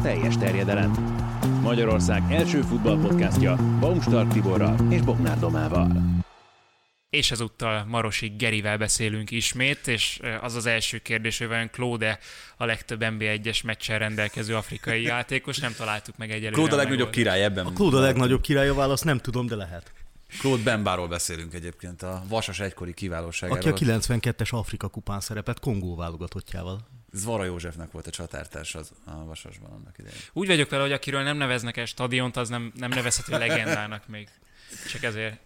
A teljes terjedelem. Magyarország első futballpodcastja Baumstark Tiborral és Bognár Domával. És ezúttal Marosi Gerivel beszélünk ismét, és az az első kérdés, hogy vajon Claude a legtöbb NB1-es meccsen rendelkező afrikai játékos, nem találtuk meg egyelőre. Claude a legnagyobb király ebben. A Claude a legnagyobb király, a válasz nem tudom, de lehet. Claude Bembáról beszélünk egyébként, a Vasas egykori kiválóságáról. Aki a 92-es Afrika kupán szerepet Kongó válogatottjával. Zvara Józsefnek volt a csatártárs az a Vasasban annak idején. Úgy vagyok vele, hogy akiről nem neveznek el stadiont, az nem, nem nevezhető legendának még. Csak ezért.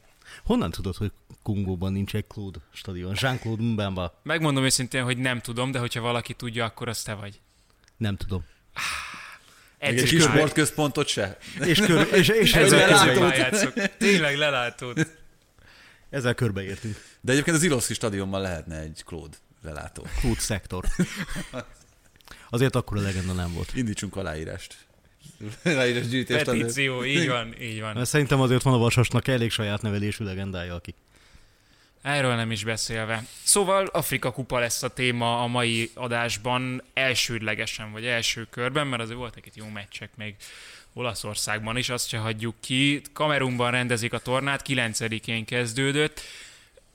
Honnan tudod, hogy Kongóban nincs egy Claude stadion? Jean-Claude Mbemba? Megmondom őszintén, hogy nem tudom, de hogyha valaki tudja, akkor az te vagy. Nem tudom. Egy kis sportközpontot se? És, kör, és, és ezzel lelátod. Tényleg lelátod. Ezzel körbeértünk. De egyébként az Iloszki stadionban lehetne egy Claude lelátó. Claude szektor. Azért akkor a legenda nem volt. Indítsunk aláírást. Aláírás gyűjtést. Petíció, így van, így van. Mert szerintem azért van a Vasasnak elég saját nevelésű legendája, aki. Erről nem is beszélve. Szóval Afrika kupa lesz a téma a mai adásban elsődlegesen, vagy első körben, mert azért voltak itt jó meccsek még Olaszországban is, azt se hagyjuk ki. Kamerunban rendezik a tornát, 9-én kezdődött.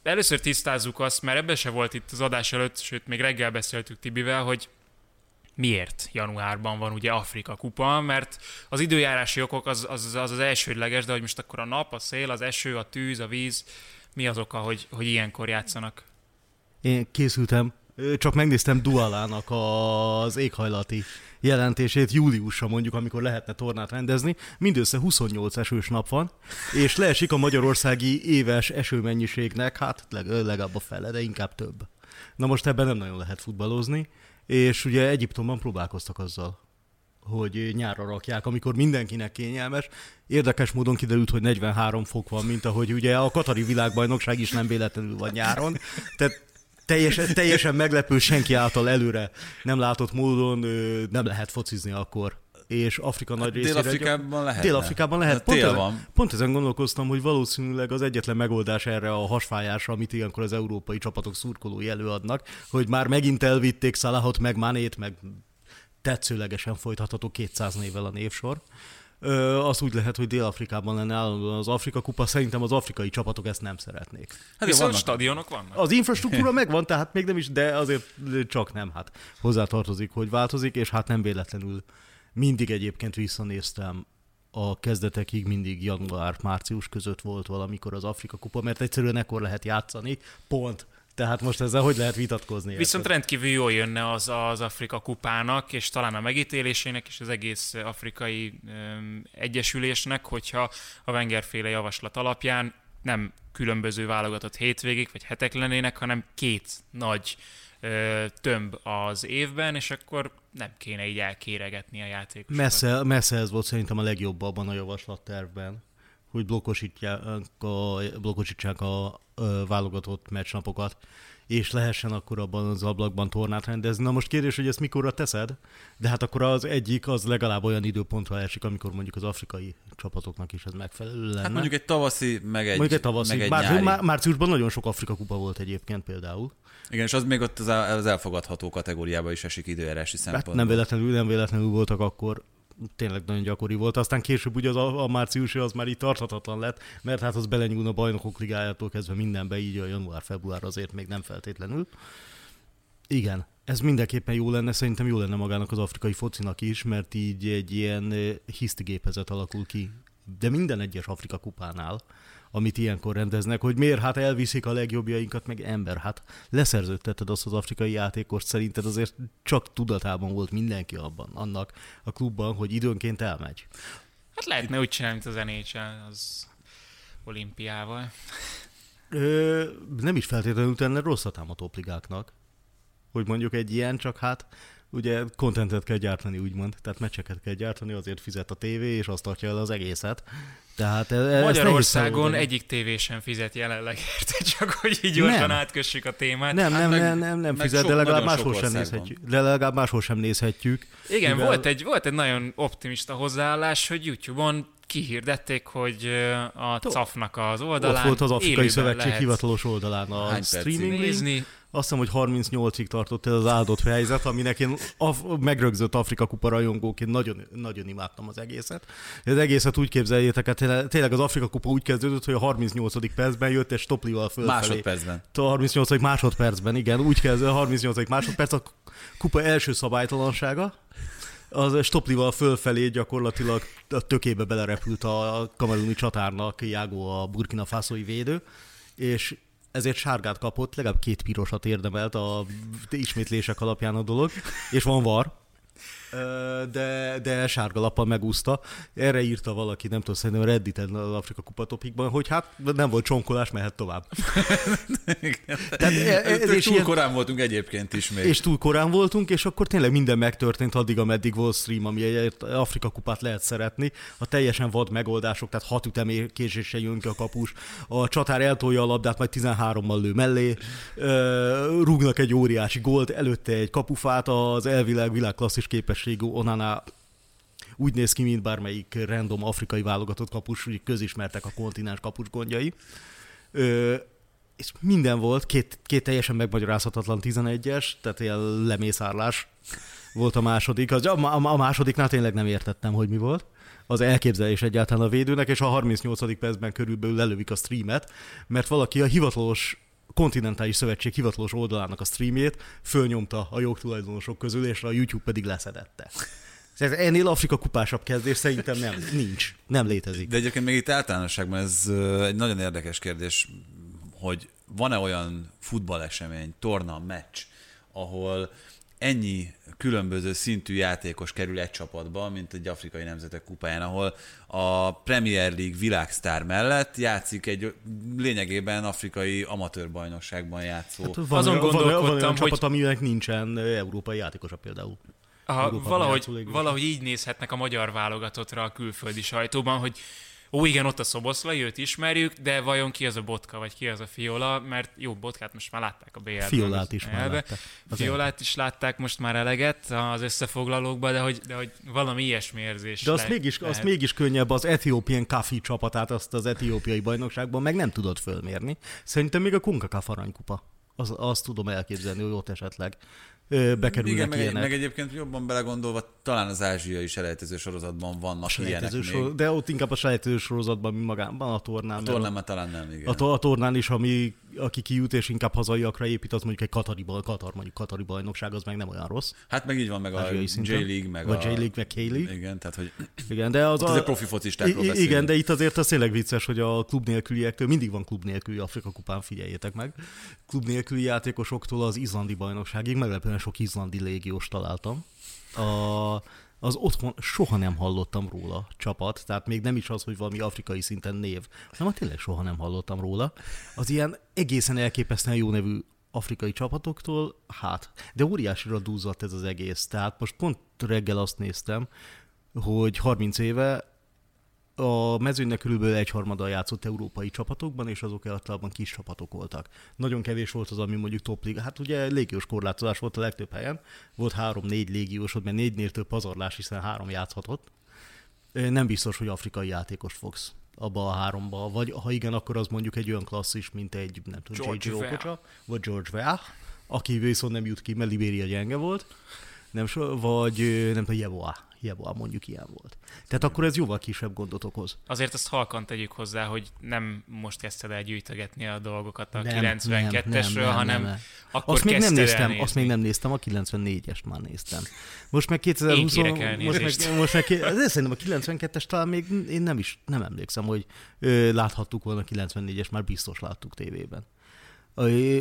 Először tisztázzuk azt, mert ebben se volt itt az adás előtt, sőt még reggel beszéltük Tibivel, hogy miért januárban van ugye Afrika kupa, mert az időjárási okok az az, az, az elsődleges, de hogy most akkor a nap, a szél, az eső, a tűz, a víz, mi az oka, hogy, hogy ilyenkor játszanak? Én készültem, csak megnéztem Dualának az éghajlati jelentését júliusra mondjuk, amikor lehetne tornát rendezni. Mindössze 28 esős nap van, és leesik a magyarországi éves esőmennyiségnek, hát legalább a fele, de inkább több. Na most ebben nem nagyon lehet futballozni, és ugye Egyiptomban próbálkoztak azzal, hogy nyárra rakják, amikor mindenkinek kényelmes. Érdekes módon kiderült, hogy 43 fok van, mint ahogy ugye a Katari világbajnokság is nem véletlenül van nyáron. Tehát teljesen, teljesen meglepő, senki által előre nem látott módon nem lehet focizni akkor és Afrika nagy részére... Dél-Afrikában lehet. Dél-Afrikában lehet. Pont, ezen, van. pont ezen gondolkoztam, hogy valószínűleg az egyetlen megoldás erre a hasfájásra, amit ilyenkor az európai csapatok szurkolói előadnak, hogy már megint elvitték Salahot, meg Manét, meg tetszőlegesen folytatható 200 névvel a névsor. Ö, az úgy lehet, hogy Dél-Afrikában lenne állandóan az Afrika kupa, szerintem az afrikai csapatok ezt nem szeretnék. Hát Viszont vannak. stadionok vannak. Az infrastruktúra megvan, tehát még nem is, de azért csak nem. Hát hozzátartozik, hogy változik, és hát nem véletlenül mindig egyébként visszanéztem a kezdetekig mindig január-március között volt valamikor az Afrika kupa, mert egyszerűen ekkor lehet játszani, pont. Tehát most ezzel hogy lehet vitatkozni? Viszont ezt? rendkívül jól jönne az az Afrika kupának, és talán a megítélésének, és az egész afrikai um, egyesülésnek, hogyha a Wengerféle javaslat alapján nem különböző válogatott hétvégék vagy hetek lennének, hanem két nagy ö, tömb az évben, és akkor nem kéne így elkéregetni a játékosokat. Messze, messze ez volt szerintem a legjobb abban a javaslattervben, hogy blokkosítják a, blokkosítsák a válogatott meccsnapokat, és lehessen akkor abban az ablakban tornát rendezni. Na most kérdés, hogy ezt mikorra teszed, de hát akkor az egyik az legalább olyan időpontra esik, amikor mondjuk az afrikai csapatoknak is ez megfelelő lenne. Hát mondjuk egy tavaszi, meg egy, mondjuk egy tavaszi, meg egy már, nyári. Már, márciusban nagyon sok Afrika kupa volt egyébként például. Igen, és az még ott az elfogadható kategóriába is esik időjárási szempontból. Hát nem véletlenül, nem véletlenül voltak akkor tényleg nagyon gyakori volt. Aztán később ugye az a, a márciusi az már így tarthatatlan lett, mert hát az belenyúl a bajnokok ligájától kezdve mindenbe, így a január-február azért még nem feltétlenül. Igen, ez mindenképpen jó lenne, szerintem jó lenne magának az afrikai focinak is, mert így egy ilyen hisztigépezet alakul ki, de minden egyes Afrika kupánál, amit ilyenkor rendeznek, hogy miért hát elviszik a legjobbjainkat, meg ember, hát leszerződteted azt az afrikai játékost, szerinted azért csak tudatában volt mindenki abban, annak a klubban, hogy időnként elmegy. Hát lehetne úgy csinálni, mint az NHL, az olimpiával. Ö, nem is feltétlenül tenne rosszat ám a topligáknak. hogy mondjuk egy ilyen, csak hát ugye kontentet kell gyártani, úgymond, tehát meccseket kell gyártani, azért fizet a tévé, és azt tartja el az egészet. Tehát e- e- ezt Magyarországon egyik tévé sem fizet jelenleg érte, csak hogy így gyorsan Nem. átkössük a témát. Nem, Hát nem, meg- nem, nem, nem fizet, sok- de legalább máshol sem nézhetjük. De legalább máshol sem nézhetjük. Igen, mivel- volt egy, volt egy nagyon optimista hozzáállás, hogy YouTube-on kihirdették, hogy a CAF-nak az oldalán Ott volt az Afrikai Szövetség lehet hivatalos oldalán a Hány streaming nézni. Azt hiszem, hogy 38-ig tartott ez az áldott helyzet, aminek én af- megrögzött Afrika kupa rajongóként nagyon, nagyon imádtam az egészet. Az egészet úgy képzeljétek, hát tényleg- az Afrika kupa úgy kezdődött, hogy a 38. percben jött egy stoplival fölfelé. Másodpercben. A 38. másodpercben, igen, úgy kezd a 38. másodperc, a kupa első szabálytalansága, az stoplival fölfelé gyakorlatilag a tökébe belerepült a kameruni csatárnak Jágó a burkina faszói védő, és ezért sárgát kapott, legalább két pirosat érdemelt a ismétlések alapján a dolog, és van var, de, de sárga lappal megúszta. Erre írta valaki, nem tudom, szerintem Redditen az Afrika Kupa topikban, hogy hát nem volt csonkolás, mehet tovább. Tehát e- ez Ez túl ilyen- korán voltunk egyébként is még. és túl korán voltunk, és akkor tényleg minden megtörtént addig, ameddig volt stream, ami egy Afrika kupát lehet szeretni. A teljesen vad megoldások, tehát hat ütemkéséssel jön ki a kapus, a csatár eltolja a labdát, majd 13-mal lő mellé, rúgnak egy óriási gólt, előtte egy kapufát, az elvileg világklasszis képességű Onana úgy néz ki, mint bármelyik random afrikai válogatott kapus, úgy közismertek a kontinens kapus gondjai. Ö, és minden volt, két, két teljesen megmagyarázhatatlan 11-es, tehát ilyen lemészárlás volt a második. Az, a, a, másodiknál tényleg nem értettem, hogy mi volt. Az elképzelés egyáltalán a védőnek, és a 38. percben körülbelül lelövik a streamet, mert valaki a hivatalos kontinentális szövetség hivatalos oldalának a streamjét fölnyomta a jogtulajdonosok közül, és a YouTube pedig leszedette. Ennél Afrika kupásabb kezdés szerintem nem, nincs, nem létezik. De egyébként még itt általánosságban ez egy nagyon érdekes kérdés, hogy van-e olyan futballesemény, torna, meccs, ahol ennyi különböző szintű játékos kerül egy csapatba, mint egy afrikai nemzetek kupáján, ahol a Premier League világsztár mellett játszik egy lényegében afrikai amatőrbajnokságban játszó. Hát van, Azon van, olyan- van olyan gondolkodtam, csapat, hogy- aminek nincsen európai játékosa például. Aha, valahogy, valahogy így nézhetnek a magyar válogatottra a külföldi sajtóban, hogy ó igen, ott a Szoboszlai, őt ismerjük, de vajon ki az a Botka, vagy ki az a Fiola, mert jó, Botkát most már látták a BL-ben. Fiolát is már elbe. látták. Az Fiolát is látták most már eleget az összefoglalókban, de hogy, de hogy valami ilyesmi érzés De azt le- mégis, azt lehet. mégis könnyebb az Ethiopian Kafi csapatát, azt az etiópiai bajnokságban meg nem tudod fölmérni. Szerintem még a Kunkakaf aranykupa. Az, azt tudom elképzelni, hogy ott esetleg bekerülnek Igen, meg, ilyenek. meg egyébként jobban belegondolva, talán az ázsiai selejtező sorozatban vannak ilyenek Selejtező még. sor, de ott inkább a selejtező sorozatban, mint magában, a tornán. A mert tornában talán nem, igen. A, to- a tornán is, ami, aki kijut és inkább hazaiakra épít, az mondjuk egy Katari, Katar, mondjuk Katari bajnokság, az meg nem olyan rossz. Hát meg így van, meg a Ázsiai szinten. J-League, meg Vagy a... J-League, meg K-League. Igen, tehát hogy Igen, de az a... azért profi focistákról I-. Igen, de itt azért az tényleg vicces, hogy a klub nélküliektől mindig van klub nélküli Afrika kupán, figyeljétek meg. Klub nélküli játékosoktól az izlandi bajnokságig meglepően sok izlandi légiós találtam. A, az otthon soha nem hallottam róla csapat, tehát még nem is az, hogy valami afrikai szinten név, hanem tényleg soha nem hallottam róla. Az ilyen egészen elképesztően jó nevű afrikai csapatoktól, hát, de óriásira dúzott ez az egész. Tehát most pont reggel azt néztem, hogy 30 éve a mezőnynek körülbelül egyharmada játszott európai csapatokban, és azok általában kis csapatok voltak. Nagyon kevés volt az, ami mondjuk top liga. Hát ugye légiós korlátozás volt a legtöbb helyen. Volt három-négy légiósod, mert négynél több pazarlás, hiszen három játszhatott. Nem biztos, hogy afrikai játékos fogsz abba a háromba, vagy ha igen, akkor az mondjuk egy olyan klasszis, mint egy, nem tudom, George J.J. Okocha, vagy George Weah, aki viszont nem jut ki, mert Libéria gyenge volt, nem so, vagy nem tudom, Jeboa, Jeboa mondjuk ilyen volt. Tehát akkor ez jóval kisebb gondot okoz. Azért azt halkan tegyük hozzá, hogy nem most kezdted el gyűjtögetni a dolgokat a Nem, 92-esről, nem, nem, hanem nem, nem. akkor Azt még nem néztem, elnézni. azt még nem néztem, a 94-est már néztem. Most meg 2020 Én most meg, most meg, de szerintem a 92-es talán még én nem is nem emlékszem, hogy ö, láthattuk volna a 94-es, már biztos láttuk tévében.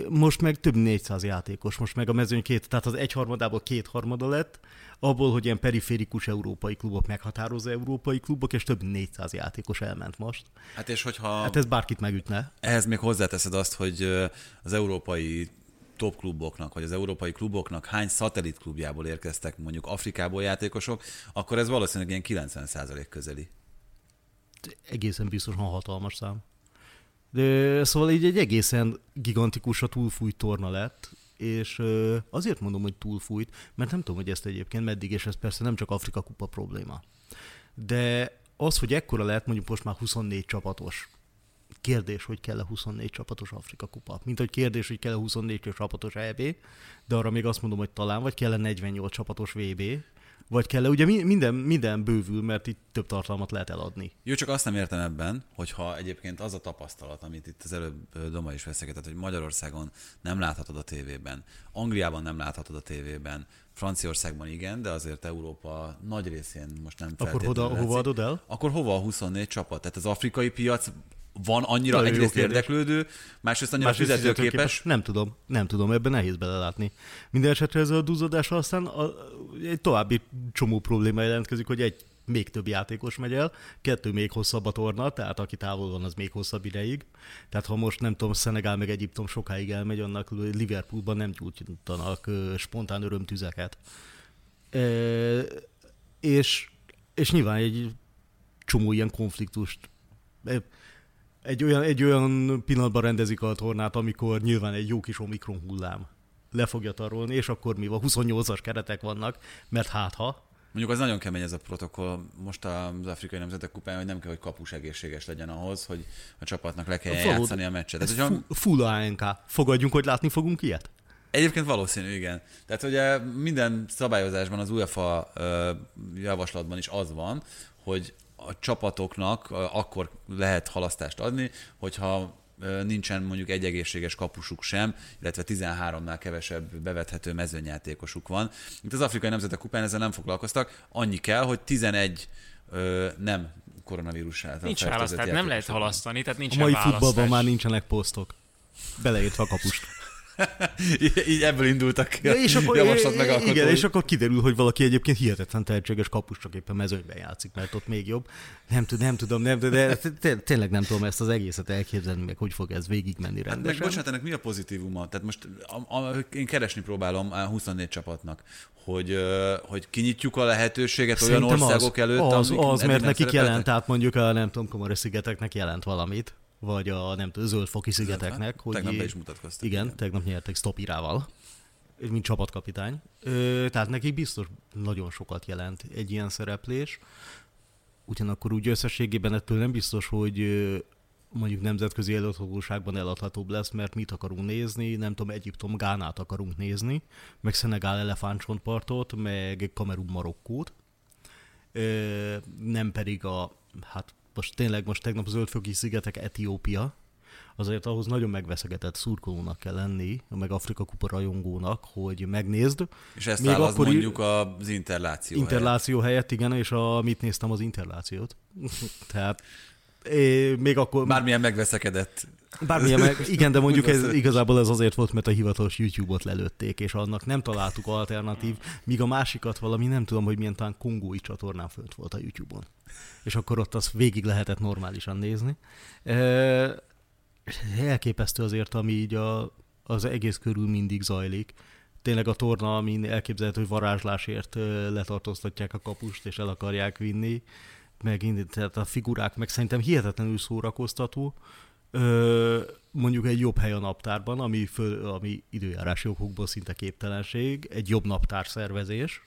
Most meg több mint 400 játékos, most meg a mezőny két, tehát az egyharmadából kétharmada lett, abból, hogy ilyen periférikus európai klubok meghatározó európai klubok, és több mint 400 játékos elment most. Hát és hogyha Hát ez bárkit megütne. ehhez még hozzáteszed azt, hogy az európai top kluboknak, vagy az európai kluboknak hány szatellit klubjából érkeztek mondjuk Afrikából játékosok, akkor ez valószínűleg ilyen 90% közeli. Egészen biztosan hatalmas szám. De, szóval így egy egészen gigantikus a túlfújt torna lett, és azért mondom, hogy túlfújt, mert nem tudom, hogy ezt egyébként meddig, és ez persze nem csak Afrika kupa probléma. De az, hogy ekkora lehet mondjuk most már 24 csapatos, kérdés, hogy kell-e 24 csapatos Afrika kupa. Mint hogy kérdés, hogy kell-e 24 csapatos EB, de arra még azt mondom, hogy talán, vagy kell-e 48 csapatos VB, vagy kell -e? Ugye minden, minden bővül, mert itt több tartalmat lehet eladni. Jó, csak azt nem értem ebben, hogyha egyébként az a tapasztalat, amit itt az előbb Doma is veszegetett, hogy Magyarországon nem láthatod a tévében, Angliában nem láthatod a tévében, Franciaországban igen, de azért Európa nagy részén most nem Akkor hova, hova adod el? Akkor hova a 24 csapat? Tehát az afrikai piac van annyira Nagyon egyrészt érdeklődő, másrészt annyira másrészt fizetőképes? fizetőképes? Nem tudom, nem tudom, ebben nehéz belelátni. Minden esetre ez a duzzadás aztán a, egy további csomó probléma jelentkezik, hogy egy még több játékos megy el, kettő még hosszabb a torna, tehát aki távol van, az még hosszabb ideig. Tehát ha most nem tudom, Szenegál meg Egyiptom sokáig elmegy, annak Liverpoolban nem gyújtanak spontán örömtüzeket. E, és, és nyilván egy csomó ilyen konfliktust egy olyan, egy olyan pillanatban rendezik a tornát, amikor nyilván egy jó kis omikron hullám le fogja tarolni, és akkor mi van, 28-as keretek vannak, mert hát ha, Mondjuk az nagyon kemény ez a protokoll most az Afrikai Nemzetek Kupáján, hogy nem kell, hogy kapus egészséges legyen ahhoz, hogy a csapatnak le kell Valód, játszani a meccset. Ez hogyha... full ANK. Fogadjunk, hogy látni fogunk ilyet? Egyébként valószínű, igen. Tehát ugye minden szabályozásban, az UEFA javaslatban is az van, hogy a csapatoknak akkor lehet halasztást adni, hogyha nincsen mondjuk egy egészséges kapusuk sem, illetve 13-nál kevesebb bevethető mezőnyjátékosuk van. Itt az Afrikai Nemzetek Kupán ezzel nem foglalkoztak, annyi kell, hogy 11 ö, nem koronavírus által Nincs választ, tehát nem lehet halasztani, tehát nincs A mai futballban már nincsenek posztok. Beleértve a kapust. így ebből indultak ki ja, és akkor, javaslat meg Igen, és akkor kiderül, hogy valaki egyébként hihetetlen tehetséges kapus, csak éppen mezőnyben játszik, mert ott még jobb. Nem, tud, nem tudom, nem tudom, de tényleg nem tudom ezt az egészet elképzelni, meg hogy fog ez végigmenni rendesen. Hát meg bocsánat, ennek mi a pozitívuma? Tehát most a, a, én keresni próbálom a 24 csapatnak, hogy, hogy kinyitjuk a lehetőséget Szerintem olyan országok az, előtt, az, az, mert nekik jelent, tehát mondjuk a nem tudom, Komori szigeteknek jelent valamit vagy a nem tudom, zöldfoki szigeteknek. Hogy tegnap be is mutatkoztak. Igen, igen. tegnap nyertek Stopirával, mint csapatkapitány. Ö, tehát nekik biztos nagyon sokat jelent egy ilyen szereplés. Ugyanakkor úgy összességében ettől nem biztos, hogy mondjuk nemzetközi eladhatóságban eladhatóbb lesz, mert mit akarunk nézni, nem tudom, Egyiptom Gánát akarunk nézni, meg Szenegál elefántcsontpartot, meg Kamerun Marokkót, nem pedig a, hát most tényleg most tegnap a Zöldfoki szigetek Etiópia, azért ahhoz nagyon megveszegetett szurkolónak kell lenni, meg Afrika kupa rajongónak, hogy megnézd. És ezt Még akkor mondjuk az interláció Interláció helyett. helyett, igen, és a, mit néztem az interlációt. Tehát É, még akkor... Bármilyen megveszekedett. Bármilyen meg, igen, de mondjuk ez, igazából ez azért volt, mert a hivatalos YouTube-ot lelőtték, és annak nem találtuk alternatív, míg a másikat valami nem tudom, hogy milyen talán kongói csatornán fönt volt a YouTube-on. És akkor ott az végig lehetett normálisan nézni. Elképesztő azért, ami így a, az egész körül mindig zajlik. Tényleg a torna, amin elképzelhető, hogy varázslásért letartóztatják a kapust, és el akarják vinni meg tehát a figurák, meg szerintem hihetetlenül szórakoztató. Ö, mondjuk egy jobb hely a naptárban, ami, föl, ami időjárási okokból szinte képtelenség, egy jobb naptár szervezés,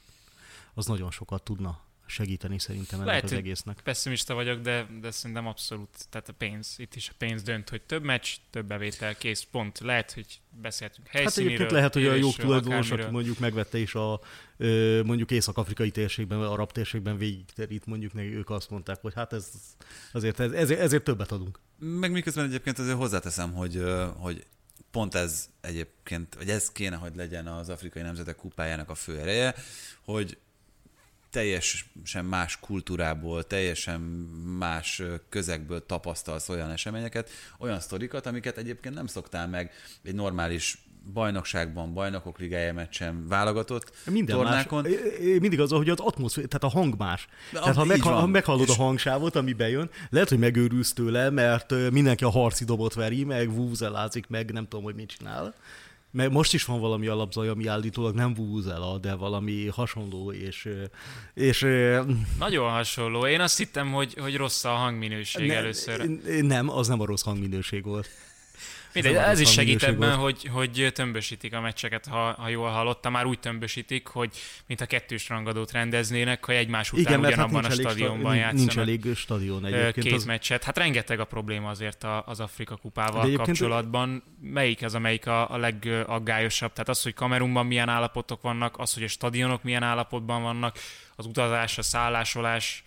az nagyon sokat tudna segíteni szerintem ennek Lehet, az egésznek. pessimista vagyok, de, de szerintem abszolút, tehát a pénz, itt is a pénz dönt, hogy több meccs, több bevétel, kész, pont. Lehet, hogy beszéltünk helyszíniről. Hát lehet, hogy a jogtulajdonos, aki mondjuk megvette is a mondjuk észak-afrikai térségben, vagy arab térségben végigterít, mondjuk ők azt mondták, hogy hát ez azért, ez, ezért, ezért többet adunk. Meg miközben egyébként azért hozzáteszem, hogy, hogy pont ez egyébként, vagy ez kéne, hogy legyen az Afrikai Nemzetek Kupájának a fő ereje, hogy teljesen más kultúrából, teljesen más közegből tapasztalsz olyan eseményeket, olyan sztorikat, amiket egyébként nem szoktál meg egy normális bajnokságban, bajnokok ligája meccsen válogatott Minden tornákon. Más. Mindig az, hogy az atmoszféra, tehát a hang más. De tehát ha, megha- ha meghallod és... a hangsávot, ami bejön, lehet, hogy megőrülsz tőle, mert mindenki a harci dobot veri, meg vúzelázik, meg nem tudom, hogy mit csinál Mert most is van valami alapzaj, ami állítólag nem vuvuzela, de valami hasonló, és, ö, és ö, Nagyon hasonló. Én azt hittem, hogy, hogy rossz a hangminőség ne- először. Nem, az nem a rossz hangminőség volt. Mindegy, nem a ez is segít ebben, hogy, hogy tömbösítik a meccseket, ha, ha jól hallottam. Már úgy tömbösítik, hogy mint a kettős rangadót rendeznének, ha egymás után Igen, hát ugyanabban nincs a elég, stadionban sta- nincs játszanak. elég stadion egyébként. két Az, meccset. Hát rengeteg a probléma azért az Afrika kupával kapcsolatban. Melyik az, amelyik a, a legaggályosabb? Tehát az, hogy Kamerunban milyen állapotok vannak, az, hogy a stadionok milyen állapotban vannak, az utazás, a szállásolás,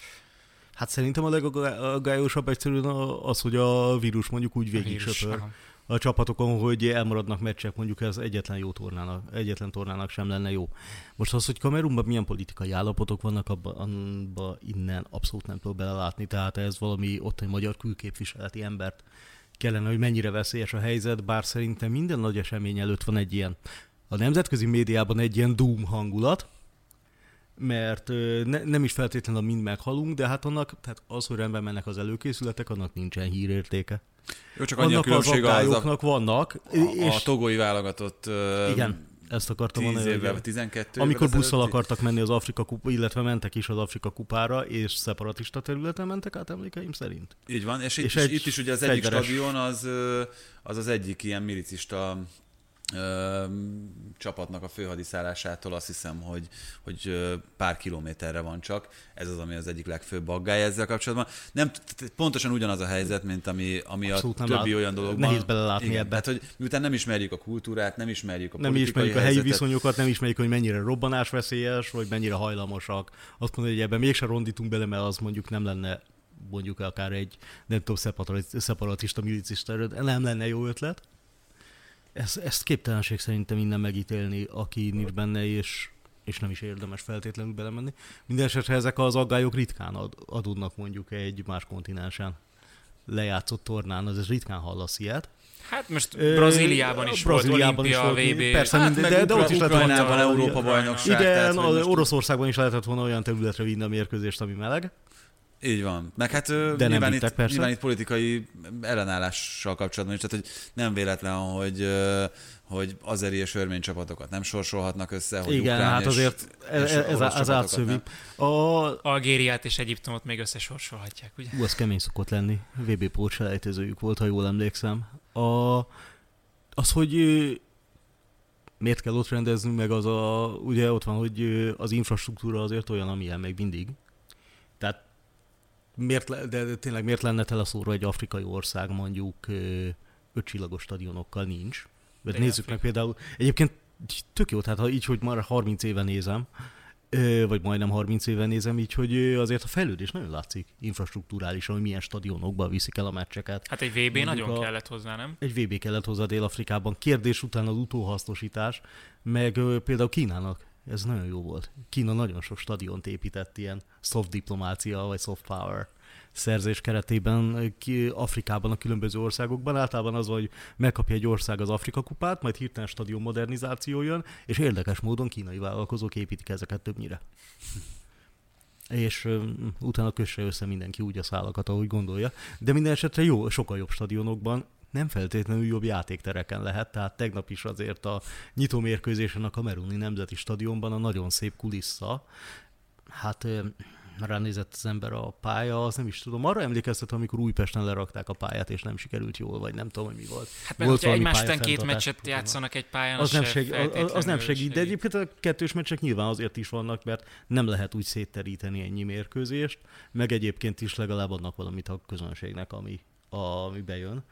hát szerintem a legaggályosabb egyszerűen az, hogy a vírus mondjuk úgy végig söpör. A csapatokon, hogy elmaradnak meccsek, mondjuk ez egyetlen jó tornának, egyetlen tornának sem lenne jó. Most az, hogy Kamerunban milyen politikai állapotok vannak, abban abba innen abszolút nem tudok belelátni, tehát ez valami ottani magyar külképviseleti embert kellene, hogy mennyire veszélyes a helyzet, bár szerintem minden nagy esemény előtt van egy ilyen, a nemzetközi médiában egy ilyen doom hangulat, mert ne, nem is feltétlenül mind meghalunk, de hát annak, tehát az, hogy rendben mennek az előkészületek, annak nincsen hírértéke. Jó, csak annyi a Annak az különbség az a, vannak, a, és a togói válogatott igen, ezt akartam 10 mondani. évvel, hogy- 12 Amikor busszal akartak menni az Afrika kupa, illetve mentek is az Afrika kupára, és szeparatista területen mentek át emlékeim szerint. Így van, és, itt, És egy itt is ugye az egyik fegyveres- stadion az, az az egyik ilyen milicista ö, csapatnak a főhadiszállásától azt hiszem, hogy, hogy pár kilométerre van csak. Ez az, ami az egyik legfőbb aggály ezzel kapcsolatban. Nem, pontosan ugyanaz a helyzet, mint ami, ami a Abszolút többi lát- olyan dologban. nehéz belelátni Igen, ebbe. Tehát, hogy miután nem ismerjük a kultúrát, nem ismerjük a Nem ismerjük a helyi helyzetet, viszonyokat, nem ismerjük, hogy mennyire robbanásveszélyes, vagy mennyire hajlamosak. Azt mondani, hogy ebben mégse rondítunk bele, mert az mondjuk nem lenne mondjuk akár egy, nem tudom, szeparat- szeparatista, milicista nem lenne jó ötlet. Ez, ezt képtelenség szerintem innen megítélni, aki nincs benne, és, és nem is érdemes feltétlenül belemenni. Minden esetre ezek az aggályok ritkán ad, adódnak mondjuk egy más kontinensen lejátszott tornán, az ritkán hallasz ilyet. Hát most Brazíliában is Brazíliában volt is olimpia, volt, VB. persze, Hát, minden- de, de ott is lett volna Európa bajnokság. Igen, Oroszországban is lehetett volna olyan területre vinni a mérkőzést, ami meleg. Így van. Meg hát nem nyilván, itt, persze. nyilván itt politikai ellenállással kapcsolatban is, tehát hogy nem véletlen, hogy, hogy azeri és örmény csapatokat nem sorsolhatnak össze, hogy Igen, ukrán hát és, azért ez, és ez, ez, orosz ez csapatokat átszövi. A, Algériát és Egyiptomot még összesorsolhatják, ugye? ú, az kemény szokott lenni. VB pótselejtezőjük volt, ha jól emlékszem. A, az, hogy miért kell ott rendezni, meg az a, ugye ott van, hogy az infrastruktúra azért olyan, amilyen még mindig. Miért, le- de tényleg miért lenne teleszórva egy afrikai ország mondjuk ötcsillagos stadionokkal nincs. Mert nézzük meg például, egyébként tök jó, tehát ha így, hogy már 30 éve nézem, vagy majdnem 30 éve nézem, így, hogy azért a fejlődés nagyon látszik infrastruktúrálisan, hogy milyen stadionokba viszik el a meccseket. Hát egy VB Mondjuk nagyon a- kellett hozzá, nem? Egy VB kellett hozzá Dél-Afrikában. Kérdés után az utóhasznosítás, meg például Kínának ez nagyon jó volt. Kína nagyon sok stadiont épített ilyen soft diplomácia, vagy soft power szerzés keretében ki, Afrikában, a különböző országokban. Általában az, hogy megkapja egy ország az Afrika kupát, majd hirtelen stadion modernizáció jön, és érdekes módon kínai vállalkozók építik ezeket többnyire. És ö, utána kösse össze mindenki úgy a szálakat, ahogy gondolja. De minden esetre jó, sokkal jobb stadionokban, nem feltétlenül jobb játéktereken lehet, tehát tegnap is azért a nyitó mérkőzésen a Kameruni Nemzeti Stadionban a nagyon szép kulissza, hát ránézett az ember a pálya, az nem is tudom. Arra emlékeztet, amikor Újpesten lerakták a pályát, és nem sikerült jól, vagy nem tudom, hogy mi volt. Hát Volt hogyha egymás után két meccset probléma. játszanak egy pályán, Az nem, se seg, az, az nem feltétlenül segít, de segít. egyébként a kettős meccsek nyilván azért is vannak, mert nem lehet úgy szétteríteni ennyi mérkőzést, meg egyébként is legalább adnak valamit a közönségnek, ami, a, ami bejön.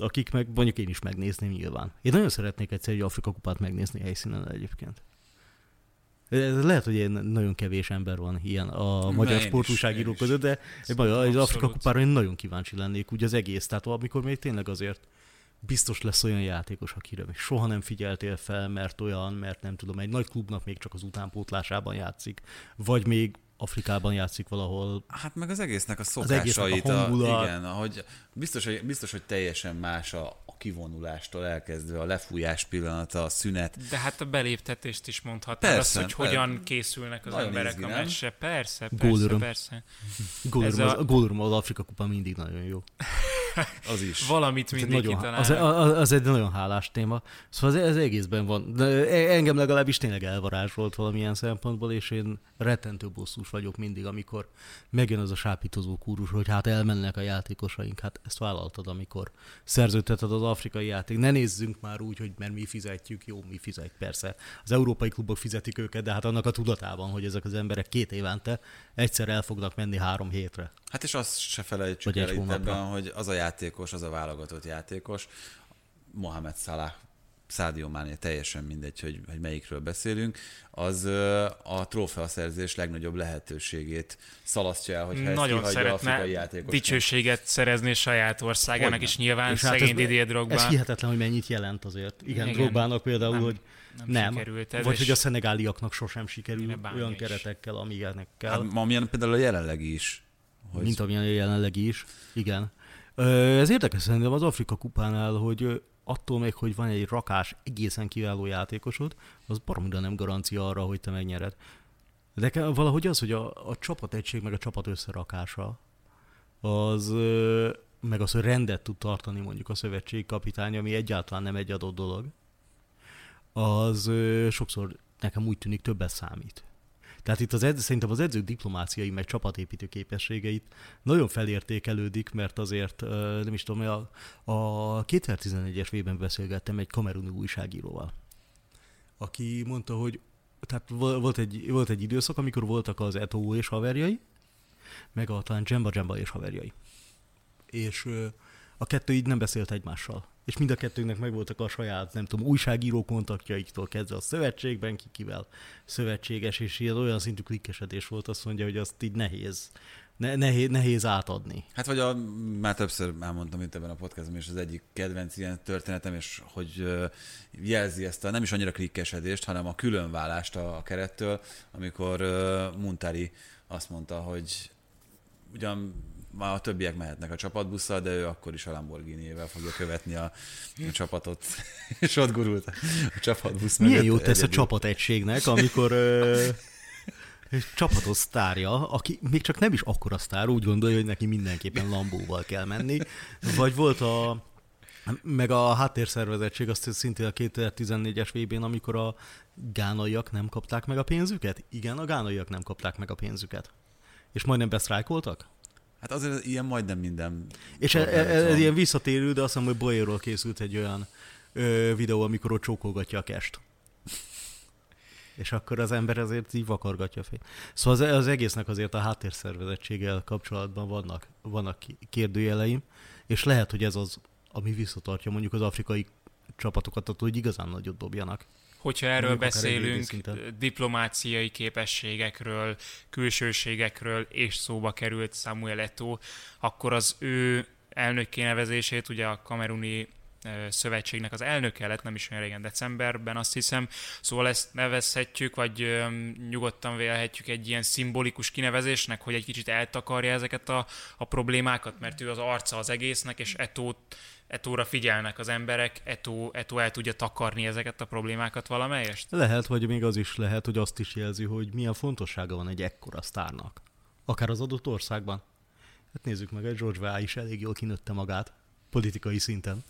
Akik meg, mondjuk én is megnézném nyilván. Én nagyon szeretnék egyszer egy Afrika kupát megnézni helyszínen egyébként. Ez lehet, hogy ilyen nagyon kevés ember van ilyen a magyar én én is. között, de egy, magyar- Abszolút. Afrika kupára én nagyon kíváncsi lennék, úgy az egész. Tehát amikor még tényleg azért biztos lesz olyan játékos, akire még soha nem figyeltél fel, mert olyan, mert nem tudom, egy nagy klubnak még csak az utánpótlásában játszik, vagy még Afrikában játszik valahol. Hát meg az egésznek a egésznek a szokásait, a hangulat. igen, ahogy biztos, hogy, biztos, hogy teljesen más a, a kivonulástól elkezdve, a lefújás pillanata, a szünet. De hát a beléptetést is mondhatnád, Persze, azt, hogy hogyan készülnek az Nagyon emberek izgi, a meccsre. Persze, persze, Gólöröm. persze. Gólöröm, Ez az, a- a... gólöröm az Afrika kupa mindig nagyon jó. Az is. Valamit egy mindig nagyon, az, kitalálnak. az, az egy nagyon hálás téma. Szóval ez, ez egészben van. De e- engem legalábbis tényleg elvarázsolt valamilyen szempontból, és én rettentő bosszús vagyok mindig, amikor megjön az a sápítozó kúrus, hogy hát elmennek a játékosaink. Hát ezt vállaltad, amikor szerződteted az afrikai játék. Ne nézzünk már úgy, hogy mert mi fizetjük, jó, mi fizetjük, persze. Az európai klubok fizetik őket, de hát annak a tudatában, hogy ezek az emberek két évente egyszer el fognak menni három hétre. Hát és azt se felejtsük Vagy el itt hónapra. ebben, hogy az a játékos, az a válogatott játékos, Mohamed Salah, Sadio Mané, teljesen mindegy, hogy, hogy melyikről beszélünk, az a trófeaszerzés legnagyobb lehetőségét szalasztja el, hogyha ezt Nagyon kihagyja szeretne afrikai játékos. dicsőséget szerezni saját országának, Hogyne. és nyilván És hát szegény ez- Didier Ez Drogba hihetetlen, hogy mennyit jelent azért. Igen, Igen. Drogbának például, Nem- hogy nem nem, sikerült ez, vagy hogy a szenegáliaknak sosem sikerül olyan is. keretekkel, amilyenekkel. Hát, amilyen például a jelenlegi is. Hogy Mint amilyen jelenleg is. Igen. Ez érdekes szerintem az Afrika kupánál, hogy attól még, hogy van egy rakás egészen kiváló játékosod, az baromira nem garancia arra, hogy te megnyered. De valahogy az, hogy a, a csapategység meg a csapat összerakása, az meg az, hogy rendet tud tartani mondjuk a szövetség kapitány, ami egyáltalán nem egy adott dolog, az sokszor nekem úgy tűnik többet számít. Tehát itt az edző, szerintem az edzők diplomáciai meg csapatépítő képességeit nagyon felértékelődik, mert azért nem is tudom, a, a 2011-es vében beszélgettem egy kameruni újságíróval, aki mondta, hogy tehát vo- volt egy, volt egy időszak, amikor voltak az Eto'o és haverjai, meg a talán Jemba Jemba és haverjai. És a kettő így nem beszélt egymással. És mind a kettőnknek megvoltak a saját, nem tudom, újságíró kontaktjaiktól kezdve a szövetségben, ki kivel szövetséges, és ilyen olyan szintű klikkesedés volt, azt mondja, hogy azt így nehéz, ne, nehéz, nehéz átadni. Hát vagy a, már többször elmondtam itt ebben a podcastban, és az egyik kedvenc ilyen történetem, és hogy jelzi ezt a nem is annyira klikkesedést, hanem a különválást a, a kerettől, amikor ö, Muntari azt mondta, hogy ugyan már a többiek mehetnek a csapatbusszal, de ő akkor is a Lamborghini-ével fogja követni a, a csapatot, és ott gurult a csapatbusz Milyen mögött jót tesz a egyedül. csapategységnek, amikor ö, egy csapatot sztárja, aki még csak nem is akkora sztár, úgy gondolja, hogy neki mindenképpen Lambóval kell menni. Vagy volt a meg a háttérszervezettség azt szintén a 2014-es VB-n, amikor a gánaiak nem kapták meg a pénzüket? Igen, a gánaiak nem kapták meg a pénzüket. És majdnem besztrájkoltak? Hát azért ilyen majdnem minden. És ez, ez, van. ez ilyen visszatérő, de azt hiszem, hogy Boyerról készült egy olyan ö, videó, amikor ott csókolgatja a kest. És akkor az ember azért így vakargatja fejét. Szóval az, az egésznek azért a háttérszervezettséggel kapcsolatban vannak, vannak kérdőjeleim, és lehet, hogy ez az, ami visszatartja mondjuk az afrikai csapatokat attól, hogy igazán nagyot dobjanak. Hogyha erről Mondjuk beszélünk, diplomáciai képességekről, külsőségekről, és szóba került Samuel Eto'o, akkor az ő elnökkinevezését, ugye a kameruni szövetségnek az elnöke lett, nem is olyan régen, decemberben azt hiszem, szóval ezt nevezhetjük, vagy nyugodtan vélhetjük egy ilyen szimbolikus kinevezésnek, hogy egy kicsit eltakarja ezeket a, a problémákat, mert ő az arca az egésznek, és Etót Etóra figyelnek az emberek, Etó, Etó el tudja takarni ezeket a problémákat valamelyest? Lehet, vagy még az is lehet, hogy azt is jelzi, hogy milyen fontossága van egy ekkora sztárnak. Akár az adott országban. Hát nézzük meg, egy George Weah is elég jól kinőtte magát, politikai szinten.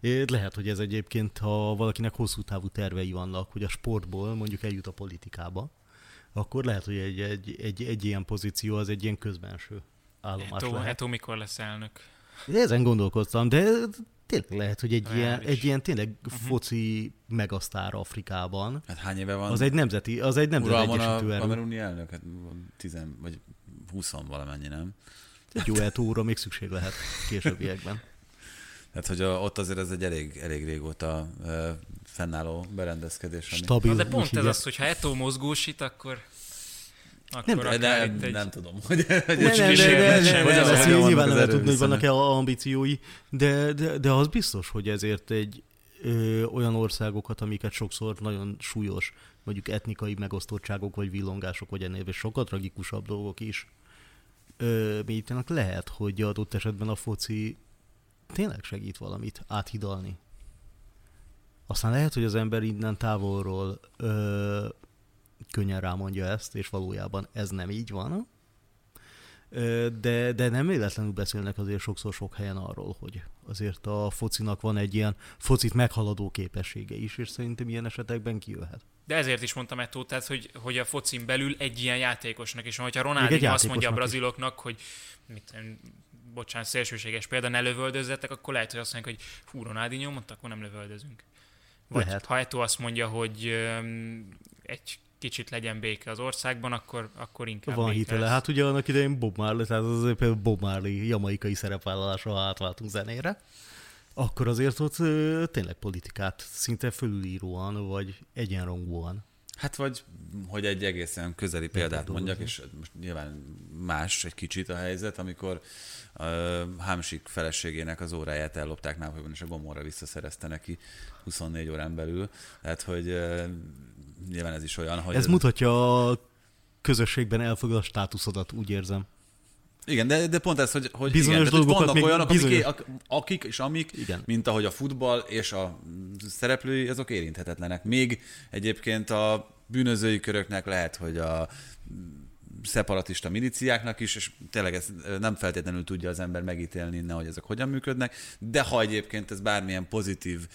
É, Lehet, hogy ez egyébként, ha valakinek hosszú távú tervei vannak, hogy a sportból mondjuk eljut a politikába, akkor lehet, hogy egy, egy, egy, egy ilyen pozíció az egy ilyen közbenső állomás Etó, lehet. Etó mikor lesz elnök? Ezen gondolkoztam, de tényleg lehet, hogy egy, ilyen, egy ilyen tényleg foci megasztár Afrikában, Hát hány éve van? az egy nemzeti, az egy nemzeti Uralmon egyesítő a erő. kameruni elnök? Hát tizen, vagy 20 valamennyi, nem? Egy jó eltóra még szükség lehet későbbiekben. Tehát, hogy a, ott azért ez egy elég, elég régóta uh, fennálló berendezkedés. Ami... Stabil. Na de pont ez az, hogyha Etó mozgósít, akkor, akkor Nem, De nem, egy... nem tudom, hogy, hogy Ne, ne, ne, is ne, ne, érdemes, ne, hogy ne, az nyilván vannak nem tudni, hogy vannak-e ambíciói, de, de, de az biztos, hogy ezért egy ö, olyan országokat, amiket sokszor nagyon súlyos, mondjuk etnikai megosztottságok, vagy villongások, vagy ennél és sokkal tragikusabb dolgok is mélyítenek, lehet, hogy adott esetben a foci tényleg segít valamit áthidalni. Aztán lehet, hogy az ember innen távolról ö, könnyen rámondja ezt, és valójában ez nem így van. de, de nem véletlenül beszélnek azért sokszor sok helyen arról, hogy azért a focinak van egy ilyen focit meghaladó képessége is, és szerintem ilyen esetekben kijöhet. De ezért is mondtam Etó, tehát, hogy, hogy a focin belül egy ilyen játékosnak is van. Hogyha Ronaldinho azt mondja a braziloknak, hogy mit, bocsánat, szélsőséges példa, ne lövöldözzetek, akkor lehet, hogy azt mondják, hogy hú, Ronaldinho mondta, akkor nem lövöldözünk. Vagy lehet. ha Eto azt mondja, hogy um, egy kicsit legyen béke az országban, akkor, akkor inkább Van hitele. Hát ugye annak idején Bob Marley, tehát az például Bob Marley jamaikai szerepvállalásra átváltunk zenére, akkor azért ott ö, tényleg politikát szinte fölülíróan, vagy egyenrangúan. Hát vagy, hogy egy egészen közeli példát mondjak, és most nyilván más egy kicsit a helyzet, amikor a Hámsik feleségének az óráját ellopták Nápolyban, és a Gomorra visszaszerezte neki 24 órán belül. Tehát, hogy nyilván ez is olyan, hogy... Ez, ez mutatja a közösségben elfogadott státuszodat, úgy érzem. Igen, de, de pont ez, hogy, hogy bizonyos igen, dolgokat vannak még olyanok, bizonyos... akik, akik és amik, igen. mint ahogy a futball és a szereplői, azok érinthetetlenek. Még egyébként a bűnözői köröknek lehet, hogy a szeparatista miliciáknak is, és tényleg ez nem feltétlenül tudja az ember megítélni innen, hogy ezek hogyan működnek, de ha egyébként ez bármilyen pozitív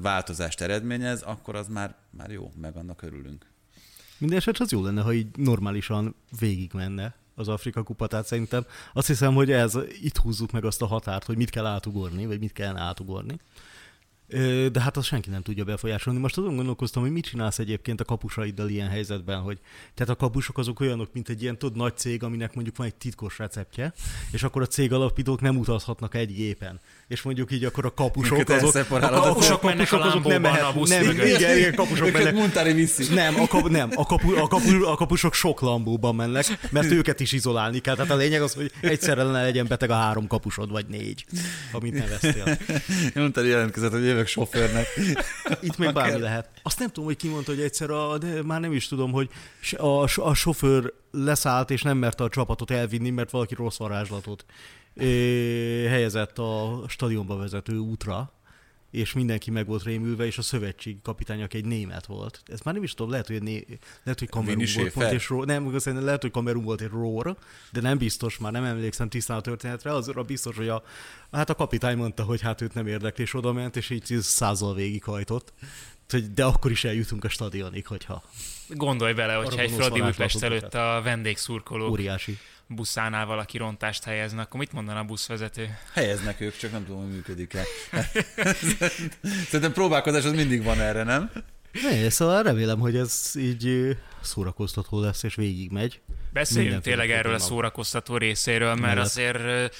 változást eredményez, akkor az már, már jó, meg annak örülünk. Minden esetre az jó lenne, ha így normálisan végigmenne az Afrika kupa, tehát szerintem azt hiszem, hogy ez itt húzzuk meg azt a határt, hogy mit kell átugorni, vagy mit kell átugorni. De hát azt senki nem tudja befolyásolni. Most azon gondolkoztam, hogy mit csinálsz egyébként a kapusaiddal ilyen helyzetben, hogy tehát a kapusok azok olyanok, mint egy ilyen tudod, nagy cég, aminek mondjuk van egy titkos receptje, és akkor a cég alapítók nem utazhatnak egy gépen és mondjuk így akkor a kapusok azok, a, kapusok, a kapusok a azok nem mehet, a busz nem, igen, igen, kapusok mennek. Muntári viszi. Nem, a, kap, nem a, kapu, a, kapu, a kapusok sok lambóban mennek, mert őket is izolálni kell. Tehát a lényeg az, hogy egyszerre ne legyen beteg a három kapusod, vagy négy, amit neveztél. Muntári jelentkezett, hogy jövök sofőrnek. Itt még bármi lehet. Azt nem tudom, hogy ki mondta, hogy egyszer, a, de már nem is tudom, hogy a, a sofőr leszállt, és nem merte a csapatot elvinni, mert valaki rossz varázslatot helyezett a stadionba vezető útra, és mindenki meg volt rémülve, és a szövetség kapitány, aki egy német volt. Ez már nem is tudom, lehet, hogy, né, lehet, hogy Kamerun volt pont, és ro- nem, lehet, hogy Kamerun volt egy rór, de nem biztos, már nem emlékszem tisztán a történetre, azra biztos, hogy a, hát a kapitány mondta, hogy hát őt nem érdekli, és oda ment, és így százal végighajtott. De akkor is eljutunk a stadionig, hogyha... Gondolj bele, hogyha egy Fradi Újpest előtt a vendégszurkolók Óriási buszánál valaki rontást helyezne, akkor mit mondaná a buszvezető? Helyeznek ők, csak nem tudom, hogy működik-e. Szerintem próbálkozás az mindig van erre, nem? Ne, szóval remélem, hogy ez így szórakoztató lesz, és végigmegy. Beszéljünk tényleg erről a szórakoztató részéről, mert Mellett. azért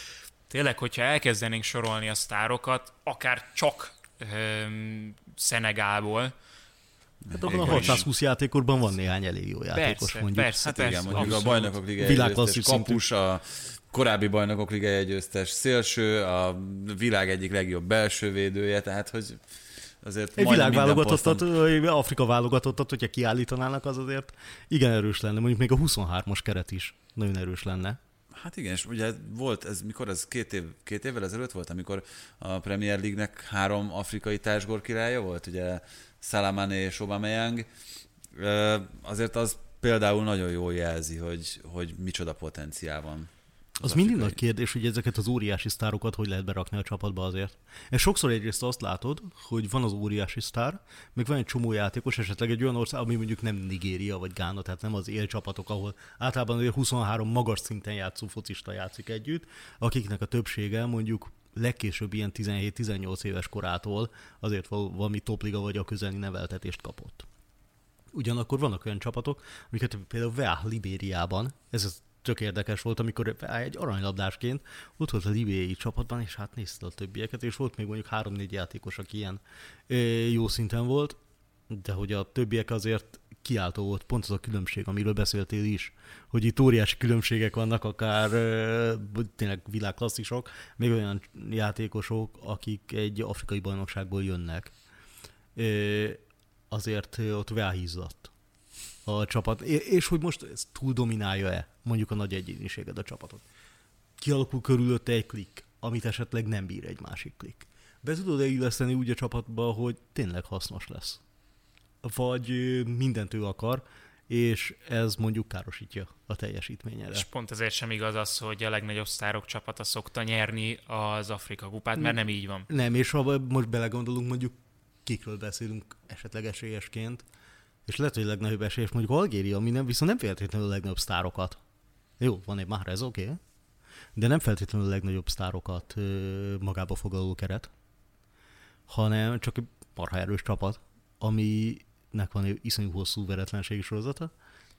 tényleg, hogyha elkezdenénk sorolni a sztárokat, akár csak um, Szenegából, Hát abban a 620 játékosban van néhány elég jó játékos, persze, mondjuk. Persze, hát persze, igen, mondjuk abszolút. a bajnokok ligája kapus, a korábbi bajnokok ligája győztes szélső, a világ egyik legjobb belső védője, tehát hogy azért Egy világválogatottat, vagy Afrika válogatottat, hogyha kiállítanának, az azért igen erős lenne. Mondjuk még a 23-as keret is nagyon erős lenne. Hát igen, és ugye volt, ez mikor, ez két, év, két évvel ezelőtt volt, amikor a Premier League-nek három afrikai társgor királya volt, ugye Salamane és Aubameyang, azért az például nagyon jól jelzi, hogy, hogy micsoda potenciál van. Az, az mindig nagy kérdés, hogy ezeket az óriási sztárokat hogy lehet berakni a csapatba azért. És sokszor egyrészt azt látod, hogy van az óriási sztár, meg van egy csomó játékos, esetleg egy olyan ország, ami mondjuk nem Nigéria vagy Gána, tehát nem az élcsapatok, ahol általában 23 magas szinten játszó focista játszik együtt, akiknek a többsége mondjuk legkésőbb ilyen 17-18 éves korától azért valami topliga vagy a közeli neveltetést kapott. Ugyanakkor vannak olyan csapatok, amiket például Vea Libériában, ez tök érdekes volt, amikor egy aranylabdásként ott volt a libériai csapatban, és hát nézte a többieket, és volt még mondjuk három-négy játékos, aki ilyen jó szinten volt, de hogy a többiek azért kiáltó volt pont az a különbség, amiről beszéltél is, hogy itt óriási különbségek vannak, akár tényleg világklasszisok, még olyan játékosok, akik egy afrikai bajnokságból jönnek. Azért ott ráhízott a csapat, és hogy most ez túl dominálja-e mondjuk a nagy egyéniséged a csapatot. Kialakul körülötte egy klik, amit esetleg nem bír egy másik klik. Be tudod-e illeszteni úgy a csapatba, hogy tényleg hasznos lesz? Vagy mindent ő akar, és ez mondjuk károsítja a teljesítményére. És pont ezért sem igaz az, hogy a legnagyobb sztárok csapata szokta nyerni az Afrika kupát, mert nem így van. Nem, és ha most belegondolunk, mondjuk kikről beszélünk esetleg esélyesként, és lehet, hogy a legnagyobb esélyes mondjuk Algéria, ami nem, viszont nem feltétlenül a legnagyobb sztárokat. Jó, van egy már ez oké, okay. de nem feltétlenül a legnagyobb sztárokat magába foglaló keret, hanem csak egy marha erős csapat, aminek van egy iszonyú hosszú veretlenségi sorozata,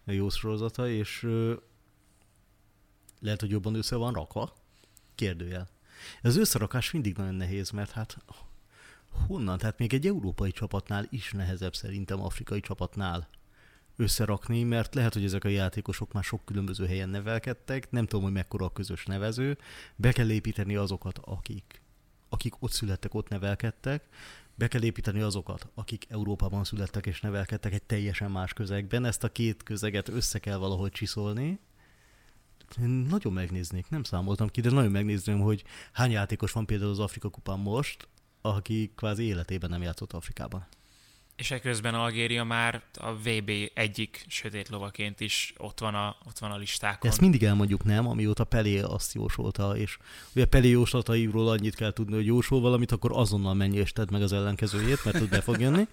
egy jó sorozata, és lehet, hogy jobban össze van rakva. Kérdőjel. Az összerakás mindig nagyon nehéz, mert hát honnan? Tehát még egy európai csapatnál is nehezebb szerintem afrikai csapatnál összerakni, mert lehet, hogy ezek a játékosok már sok különböző helyen nevelkedtek, nem tudom, hogy mekkora a közös nevező, be kell építeni azokat, akik, akik ott születtek, ott nevelkedtek, be kell építeni azokat, akik Európában születtek és nevelkedtek egy teljesen más közegben, ezt a két közeget össze kell valahogy csiszolni. Én nagyon megnéznék, nem számoltam ki, de nagyon megnézném, hogy hány játékos van például az Afrika kupán most, aki kvázi életében nem játszott Afrikában. És ekközben Algéria már a VB egyik sötét lovaként is ott van a, ott van a listákon. Ezt mindig elmondjuk, nem? Amióta Pelé azt jósolta, és ugye Pelé jóslatairól annyit kell tudni, hogy jósol valamit, akkor azonnal menj és tedd meg az ellenkezőjét, mert tud be fog jönni.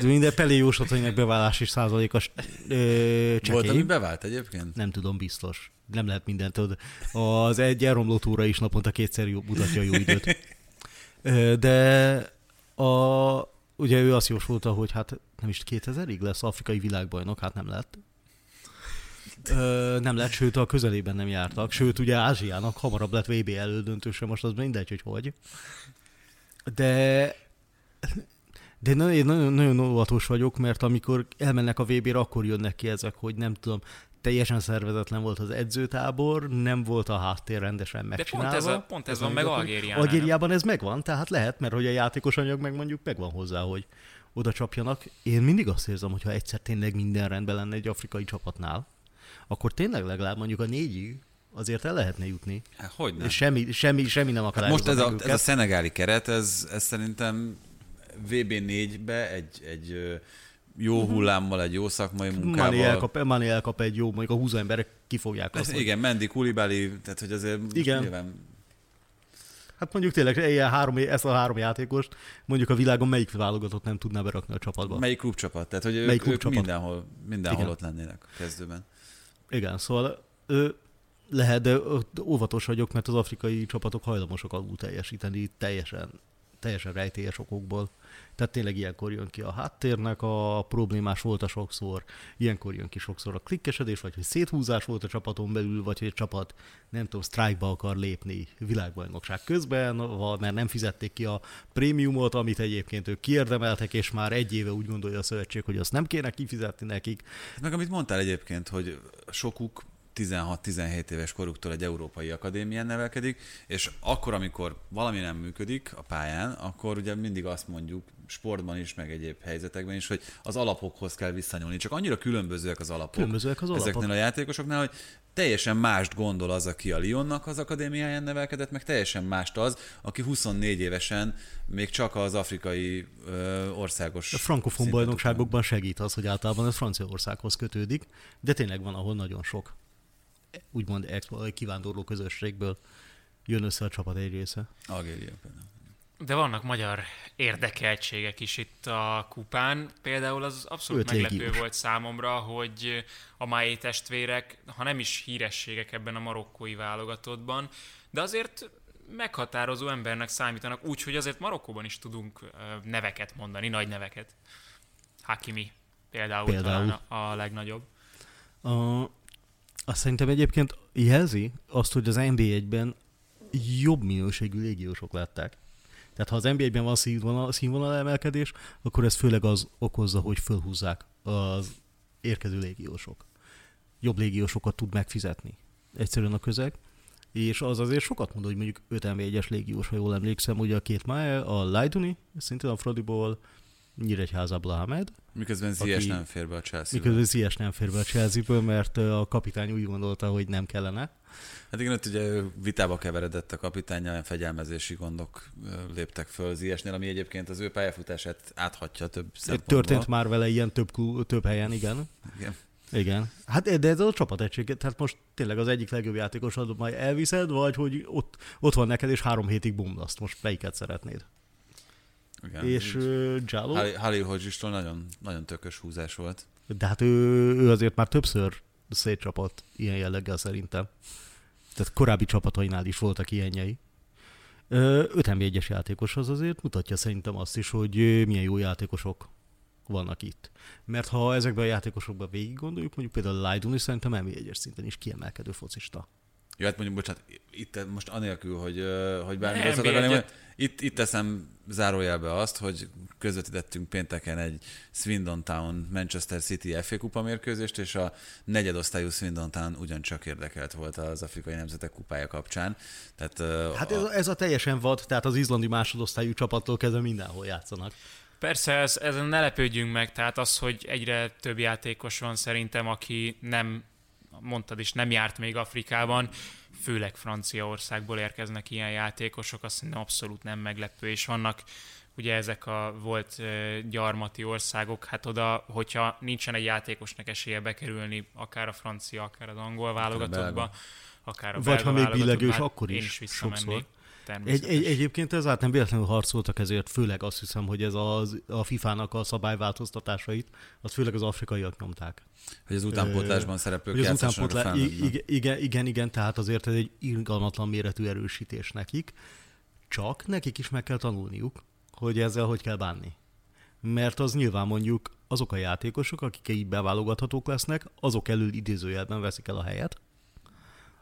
De minden Pelé jóslatainak bevállási százalékos ö, Volt, ami bevált egyébként? Nem tudom, biztos. Nem lehet mindent tudni. Az egy elromló túra is naponta kétszer jó, mutatja a jó időt. De a, ugye ő azt jósolta, hogy hát nem is 2000-ig lesz afrikai világbajnok, hát nem lett. Ö, nem lett, sőt a közelében nem jártak, sőt ugye Ázsiának hamarabb lett VB elődöntőse, most az mindegy, hogy hogy. De de én nagyon, nagyon óvatos vagyok, mert amikor elmennek a VB-re, akkor jönnek ki ezek, hogy nem tudom, teljesen szervezetlen volt az edzőtábor, nem volt a háttér rendesen megcsinálva. De pont ez, a, pont ez, ez van meg Algériában. Algériában ez megvan, tehát lehet, mert hogy a játékos anyag meg mondjuk megvan hozzá, hogy oda csapjanak. Én mindig azt érzem, hogy ha egyszer tényleg minden rendben lenne egy afrikai csapatnál, akkor tényleg legalább mondjuk a négyig azért el lehetne jutni. Hát, hogy nem? Semmi, semmi, semmi nem akar hát Most ez a, ez a szenegáli keret, ez, ez szerintem VB4-be egy, egy jó hullámmal, egy jó szakmai munkával. Mani elkap, Mani elkap egy jó, mondjuk a húzó emberek kifogják azt. Igen, hogy... Mendi, Kulibali, tehát hogy azért igen. nyilván... Hát mondjuk tényleg ilyen három, ezt a három játékost mondjuk a világon melyik válogatott nem tudná berakni a csapatba? Melyik klubcsapat? Tehát, hogy melyik ők, ők mindenhol, mindenhol ott lennének a kezdőben. Igen, szóval ő, lehet, de óvatos vagyok, mert az afrikai csapatok hajlamosak alul teljesíteni teljesen, teljesen rejtélyes okokból. Tehát tényleg ilyenkor jön ki a háttérnek a problémás volt a sokszor, ilyenkor jön ki sokszor a klikkesedés, vagy hogy széthúzás volt a csapaton belül, vagy hogy a csapat, nem tudom, sztrájkba akar lépni világbajnokság közben, mert nem fizették ki a prémiumot, amit egyébként ők kiérdemeltek, és már egy éve úgy gondolja a szövetség, hogy azt nem kéne kifizetni nekik. Meg amit mondtál egyébként, hogy sokuk 16-17 éves koruktól egy európai akadémián nevelkedik, és akkor, amikor valami nem működik a pályán, akkor ugye mindig azt mondjuk, sportban is, meg egyéb helyzetekben is, hogy az alapokhoz kell visszanyúlni. Csak annyira különbözőek az alapok különbözőek az alapok. ezeknél a játékosoknál, hogy teljesen mást gondol az, aki a Lyonnak az akadémiáján nevelkedett, meg teljesen mást az, aki 24 évesen még csak az afrikai ö, országos... A frankofon bajnokságokban segít az, hogy általában ez Franciaországhoz kötődik, de tényleg van, ahol nagyon sok úgymond kivándorló közösségből jön össze a csapat egy része. Algéria például. De vannak magyar érdekeltségek is itt a kupán. Például az abszolút Öt meglepő légiós. volt számomra, hogy a mai testvérek, ha nem is hírességek ebben a marokkói válogatottban, de azért meghatározó embernek számítanak, úgyhogy azért Marokkóban is tudunk neveket mondani, nagy neveket. Hakimi például, például. a, a legnagyobb. A, azt szerintem egyébként jelzi azt, hogy az NB1-ben jobb minőségű légiósok lettek. Tehát ha az NBA-ben van színvonal, színvonal emelkedés, akkor ez főleg az okozza, hogy fölhúzzák az érkező légiósok. Jobb légiósokat tud megfizetni. Egyszerűen a közeg. És az azért sokat mond, hogy mondjuk 5 NB1-es légiós, ha jól emlékszem, ugye a két Mae, a Lajduni, szintén a Frodiból, Nyíregyházából Ahmed. Miközben Zies nem fér be a chelsea Miközben Zies nem fér be a chelsea mert a kapitány úgy gondolta, hogy nem kellene. Hát igen, ott ugye vitába keveredett a kapitány, olyan fegyelmezési gondok léptek föl Ziesnél, ami egyébként az ő pályafutását áthatja több szempontból. Történt már vele ilyen több, több helyen, igen. igen. Igen. Hát de ez a csapategység, tehát most tényleg az egyik legjobb játékosod majd elviszed, vagy hogy ott, ott van neked, és három hétig bumlaszt. Most melyiket szeretnéd? Igen. és uh, Jalo, Halil Halilhodzsistól nagyon, nagyon tökös húzás volt. de hát ő, ő azért már többször szétcsapott ilyen jelleggel szerintem. Tehát korábbi csapatainál is voltak ilyenjei. Öt NB1-es játékos az azért mutatja szerintem azt is, hogy milyen jó játékosok vannak itt. Mert ha ezekben a játékosokban végig gondoljuk, mondjuk például Lajdun is szerintem NB1-es szinten is kiemelkedő focista. Jó, hát mondjuk, bocsánat, itt most anélkül, hogy, hogy bármi rosszat mondani, itt, itt teszem zárójelbe azt, hogy közvetítettünk pénteken egy Swindon Town Manchester City FA kupa mérkőzést, és a negyedosztályú Swindon Town ugyancsak érdekelt volt az afrikai nemzetek kupája kapcsán. Tehát, Hát a- ez, ez a teljesen vad, tehát az izlandi másodosztályú csapattól kezdve mindenhol játszanak. Persze, ez, ezen ne lepődjünk meg, tehát az, hogy egyre több játékos van szerintem, aki nem, mondtad is, nem járt még Afrikában, főleg Franciaországból érkeznek ilyen játékosok, azt szerintem abszolút nem meglepő, és vannak ugye ezek a volt gyarmati országok, hát oda, hogyha nincsen egy játékosnak esélye bekerülni, akár a francia, akár az angol válogatottba, akár a Vagy ha még billegős, hát akkor is is sokszor. Egy, egy, egyébként ezáltal nem véletlenül harcoltak ezért, főleg azt hiszem, hogy ez az, a FIFA-nak a szabályváltoztatásait, azt főleg az afrikaiak nyomták. hogy az utánpótlásban szereplők Hogy az játszássanak a utánpótlá... felnőttben. igen, igen, igen, igen, tehát azért ez egy irgalmatlan méretű erősítés nekik, csak nekik is meg kell tanulniuk, hogy ezzel hogy kell bánni. Mert az nyilván mondjuk azok a játékosok, akik így beválogathatók lesznek, azok elől idézőjelben veszik el a helyet,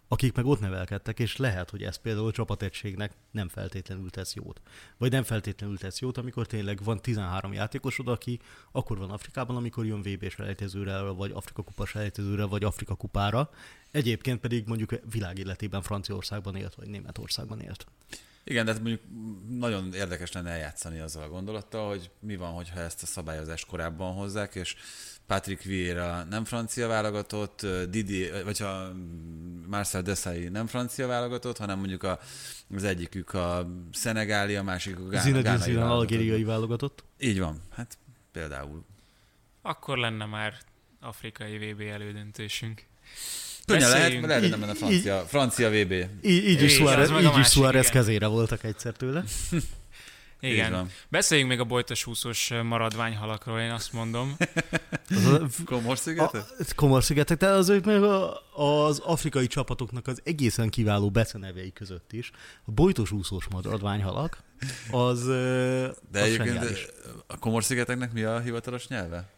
akik meg ott nevelkedtek, és lehet, hogy ez például a csapategységnek nem feltétlenül tesz jót. Vagy nem feltétlenül tesz jót, amikor tényleg van 13 játékosod, aki akkor van Afrikában, amikor jön VB-s selejtezőre, vagy Afrika kupa selejtezőre, vagy Afrika kupára. Egyébként pedig mondjuk világéletében Franciaországban élt, vagy Németországban élt. Igen, de hát mondjuk nagyon érdekes lenne eljátszani azzal a gondolattal, hogy mi van, hogyha ezt a szabályozást korábban hozzák, és Patrick Vieira nem francia válogatott, Didi, vagy a Marcel Desailly nem francia válogatott, hanem mondjuk a, az egyikük a szenegáli, a másik a Gána, Zinedine gánai Zidane válogatott. algériai válogatott. Így van, hát például. Akkor lenne már afrikai VB elődöntésünk. Könnyen lehet, Beszéljünk. lehet, hogy nem lenne francia, francia VB. Így, így is Suárez, az így is kezére voltak egyszer tőle. Így Igen. Beszéljünk még a bojtos húszós maradványhalakról, én azt mondom. Az a, Komor a, szigetet? Komor-szigetek, de azért meg a, az afrikai csapatoknak az egészen kiváló becenevei között is. A bojtos úszós maradványhalak, az, De az egyébként a Komor szigeteknek mi a hivatalos nyelve?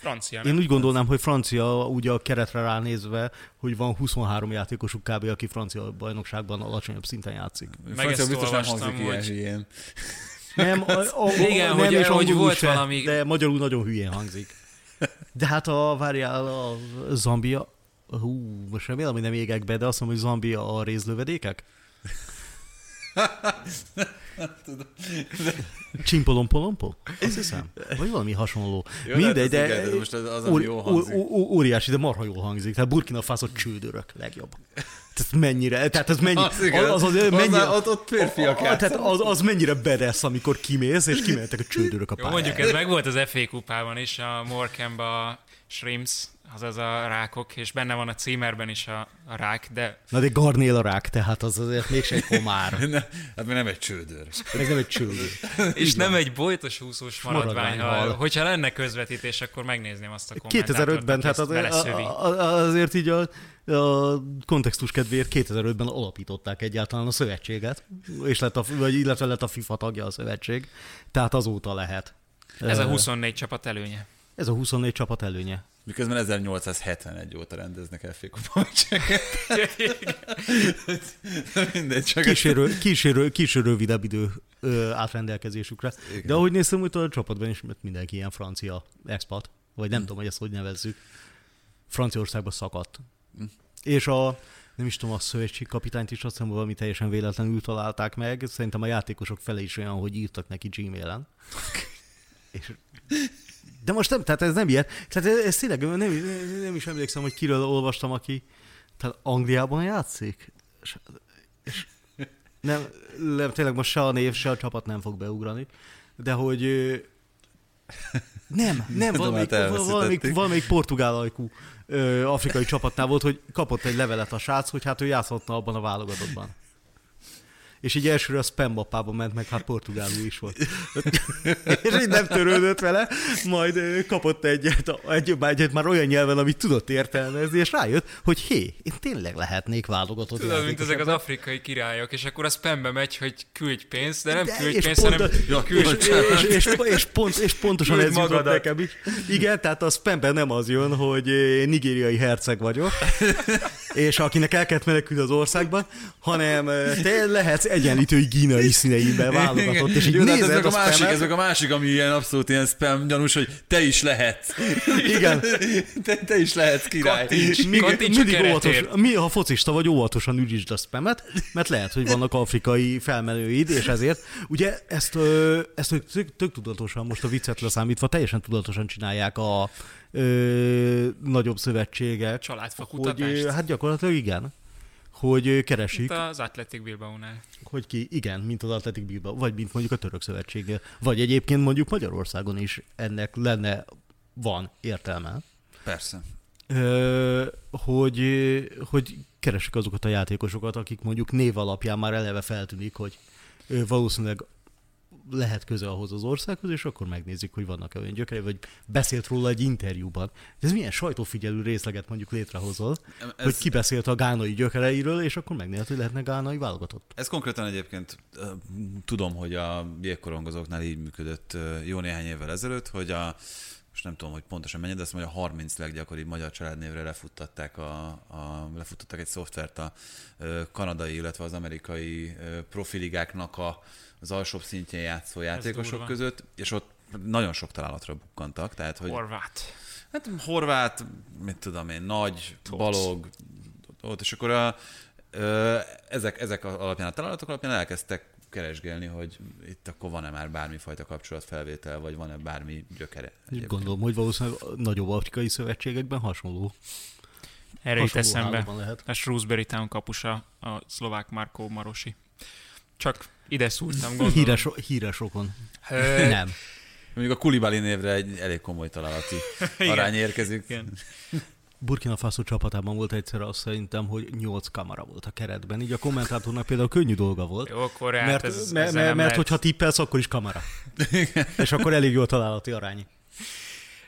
Francia, Én úgy gondolnám, hogy francia, ugye a keretre ránézve, hogy van 23 játékosuk kb., aki francia bajnokságban alacsonyabb szinten játszik. Francia ezt biztos nem hangzik ilyen hogy- hülyén. Nem, a, a, Igen, nem, hogy- és hogy volt se, valami- De magyarul nagyon hülyén hangzik. De hát a, várjál, a Zambia, hú, most remélem, hogy nem égek be, de azt mondom, hogy Zambia a rézlövedékek? Csimpolompolompo? Azt hiszem. Vagy valami hasonló. Jó, Mindegy, ez de igen, de most az- az, ami óri- jól ó- hangzik. óriási, de marha jól hangzik. Tehát Burkina Faso csődörök legjobb. Tehát mennyire, tehát ez mennyi, Az igen. az, az, az mennyire, ott- ott férfiak a- a- tehát az, az mennyire bedesz, amikor kimész, és kimentek a csődörök a Jó, pályára. mondjuk ez meg volt az FA kupában is, a Morecambe a Shrimps, azaz a rákok, és benne van a címerben is a, a rák, de Na de Garnél a rák, tehát az azért mégse egy homár. Ne, hát még nem egy csődör. Meg nem egy csődő. és nem egy bojtos húszós maradvány. Ha, hogyha lenne közvetítés, akkor megnézném azt a kommentátort, 2005-ben, aki tehát az, azért így a, a kontextus kedvéért 2005-ben alapították egyáltalán a szövetséget, és lett a, vagy illetve lett a FIFA tagja a szövetség, tehát azóta lehet. Ez a Ö, 24 csapat előnye. Ez a 24 csapat előnye. Miközben 1871 óta rendeznek FA kupa meccseket. Mindegy, csak Kísérő, kísérő, kísérő rövidebb idő ö, átrendelkezésükre. Igen. De ahogy néztem, hogy a csapatban is mert mindenki ilyen francia expat, vagy nem tudom, hogy ezt hogy nevezzük. Franciaországba szakadt. Hm. És a, nem is tudom, a szövetség kapitányt is azt hiszem valami teljesen véletlenül találták meg. Szerintem a játékosok fele is olyan, hogy írtak neki Gmailen. És de most nem, tehát ez nem ilyen. Tehát ez, ez tényleg nem, nem is emlékszem, hogy kiről olvastam, aki tehát Angliában játszik. És, és nem, nem, tényleg most se a név, se a csapat nem fog beugrani, de hogy Nem, nem, valamelyik, valamelyik, valamelyik portugál ajkú ö, afrikai csapatnál volt, hogy kapott egy levelet a srác, hogy hát ő játszhatna abban a válogatottban. És így elsőre a spam mappába ment, meg hát portugálul is volt. és így nem törődött vele, majd kapott egyet, egy, egyet már olyan nyelven, amit tudott értelmezni, és rájött, hogy hé, én tényleg lehetnék válogatott Tudod, mint ezek az afrikai királyok, és akkor a spambe megy, hogy küldj pénzt, de nem De, küldj és pénzt, pont hanem Ja, küldj és, és, és, és, pont, és pontosan ez jutott magadat. nekem is. Igen, tehát a spamben nem az jön, hogy nigériai herceg vagyok, és akinek el kellett menekülni az országban, hanem te lehetsz egyenlítői gínai színeiben válogatott, és így Jó, hát ez nézed meg a másik, spamet. ez meg a másik, ami ilyen abszolút ilyen spam gyanús, hogy te is lehetsz. Igen. Te, te is lehetsz király. Kattints. Mindig, Kattints a mindig óvatos, mi, ha focista vagy, óvatosan ügyítsd a spamet, mert lehet, hogy vannak afrikai felmenőid, és ezért. Ugye ezt, ezt tök, tök tudatosan, most a viccet leszámítva, teljesen tudatosan csinálják a ö, nagyobb szövetségek. Családfa kutatást. Hát gyakorlatilag igen. Hogy keresik, Mint az Athletic Bilbao-nál. hogy ki, igen, mint az Atletic Bilbao, vagy mint mondjuk a török szövetségnél, vagy egyébként mondjuk Magyarországon is ennek lenne, van értelme. Persze. Ö, hogy, hogy keresik azokat a játékosokat, akik mondjuk név alapján már eleve feltűnik, hogy valószínűleg lehet köze ahhoz az országhoz, és akkor megnézik, hogy vannak-e olyan gyökerei, vagy beszélt róla egy interjúban. Ez milyen sajtófigyelő részleget mondjuk létrehozol, ez... Hogy ki beszélt a gánai gyökereiről, és akkor megnézhet, hogy lehetne gánai válogatott. Ez konkrétan egyébként tudom, hogy a jégkorongozóknál így működött jó néhány évvel ezelőtt, hogy a most nem tudom, hogy pontosan mennyi, de azt mondja, a 30 leggyakoribb magyar családnévre lefuttatták, a, a, lefuttattak egy szoftvert a kanadai, illetve az amerikai profiligáknak a, az alsóbb szintjén játszó játékosok között, és ott nagyon sok találatra bukkantak, tehát hogy Horvát. Hát horvát, mit tudom én, nagy, balog, ott, és akkor a, ö, ezek, ezek alapján, a találatok alapján elkezdtek keresgélni, hogy itt akkor van-e már bármifajta kapcsolatfelvétel, vagy van-e bármi gyökere. Egyébként. gondolom, hogy valószínűleg a nagyobb afrikai szövetségekben hasonló. Erre jut hasonló eszembe. A Shrewsbury Town kapusa, a szlovák Markó Marosi. Csak ide szúrtam, gondolom. Híres, híres. Ö, Nem. Mondjuk a Kulibali névre egy elég komoly találati Igen. arány érkezik. Igen. Burkina Faso csapatában volt egyszer azt szerintem, hogy 8 kamera volt a keretben. Így a kommentátornak például könnyű dolga volt. Jó, akkor hát mert, ez, mert, mert, mert hogyha tippelsz, akkor is kamera. És akkor elég jó a találati arány.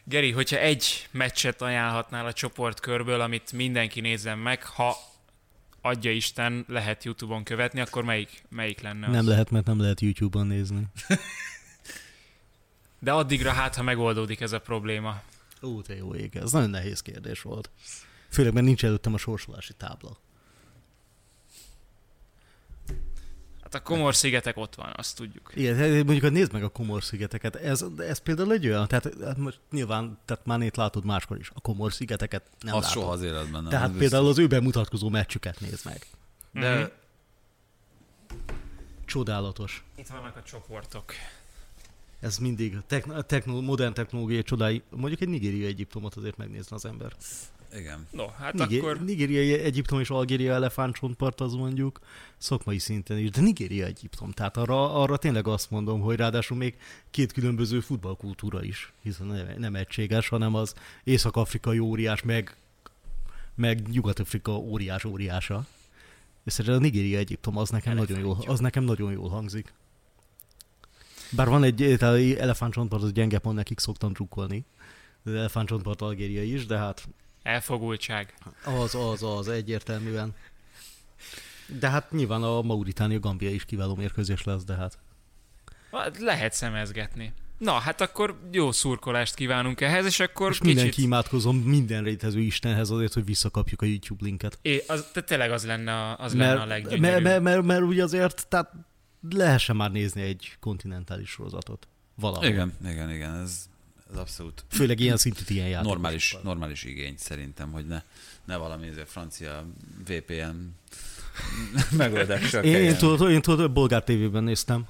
Geri, hogyha egy meccset ajánlhatnál a csoportkörből, amit mindenki nézzen meg, ha adja Isten, lehet YouTube-on követni, akkor melyik, melyik lenne az? Nem lehet, mert nem lehet YouTube-on nézni. De addigra hát, ha megoldódik ez a probléma. Ó, te jó ég, ez nagyon nehéz kérdés volt. Főleg, mert nincs előttem a sorsolási tábla. Hát a Komor-szigetek ott van, azt tudjuk. Igen, hát mondjuk, hogy nézd meg a Komor-szigeteket, ez, ez például egy olyan, tehát hát most nyilván, tehát már itt látod máskor is, a Komor-szigeteket nem az látod. soha az életben nem. Tehát az például az ő bemutatkozó meccsüket nézd meg. De Csodálatos. Itt vannak a csoportok. Ez mindig a techn- a techno- modern technológiai csodái. Mondjuk egy nigériai Egyiptomot azért megnézne az ember. Igen. No, hát Nigé- akkor Nigériai Egyiptom és Algéria elefántcsontpart az mondjuk szakmai szinten is, de Nigéria Egyiptom. Tehát arra, arra tényleg azt mondom, hogy ráadásul még két különböző futballkultúra is, hiszen nem, nem egységes, hanem az észak-afrikai óriás, meg, meg nyugat-afrika óriás óriása. És szerintem a Nigéria Egyiptom az nekem, nagyon jól, az nekem nagyon jól hangzik. Bár van egy elefántcsontpart, az gyenge pont nekik szoktam drukkolni. Az elefántcsontpart Algéria is, de hát elfogultság. az, az, az, egyértelműen. De hát nyilván a Mauritánia Gambia is kiváló mérkőzés lesz, de hát. Hát Lehet szemezgetni. Na, hát akkor jó szurkolást kívánunk ehhez, és akkor És kicsit... mindenki imádkozom minden létező Istenhez azért, hogy visszakapjuk a YouTube linket. É, az, de tényleg az lenne a, az lenne a Mert, leggyönyörűbb. mert, mert, mert, mert ugye azért, tehát lehessen már nézni egy kontinentális sorozatot. Valahol. Igen, igen, igen, ez, ez abszolút Főleg ilyen szintű ilyen játékos. normális, normális igény szerintem, hogy ne, ne valami ezért francia VPN megoldással Én, én, tudod, én tudod, bolgár tévében néztem.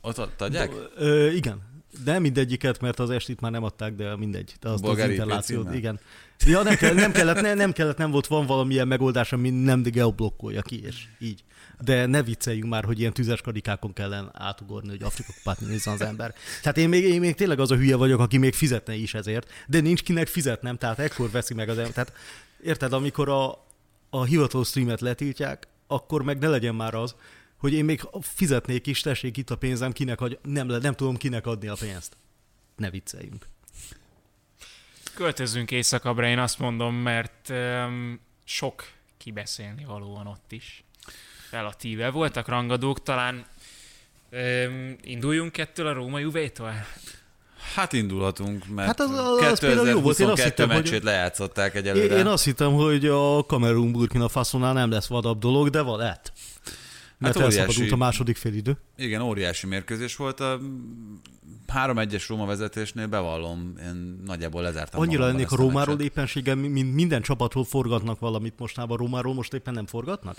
Ott? Ö, igen. De mindegyiket, mert az estit már nem adták, de mindegy. De azt az interlációt, címmel? igen. Ja, nem, kell, nem, kellett, ne, nem kellett, nem volt, van valamilyen megoldás, ami nem geoblokkolja ki, és így. De ne vicceljünk már, hogy ilyen tüzes karikákon kellene átugorni, hogy Afrika kupát nézzen az ember. Tehát én még, én még tényleg az a hülye vagyok, aki még fizetne is ezért, de nincs kinek fizetnem, tehát ekkor veszi meg az ember. Tehát érted, amikor a, a hivatalos streamet letiltják, akkor meg ne legyen már az, hogy én még fizetnék is, tessék itt a pénzem, kinek adj, nem, nem tudom kinek adni a pénzt. Ne vicceljünk. Költözzünk éjszakabbra, én azt mondom, mert um, sok kibeszélni valóan ott is. Relatíve. Voltak rangadók, talán um, induljunk ettől a Róma Juvétól? Hát indulhatunk, mert Hát az- az- az például jó volt. Én azt 2022 hittem, hogy- meccsét lejátszották Én, egyelőre. én azt hittem, hogy a Kamerun Burkina Fasonál nem lesz vadabb dolog, de van lett. Mert hát óriási- elszabadult a második félidő. Igen, óriási mérkőzés volt. A 3-1-es Róma vezetésnél bevallom, én nagyjából lezártam Annyira lennék a Rómáról éppenséggel, mint minden csapatról forgatnak valamit mostában. Rómáról most éppen nem forgatnak?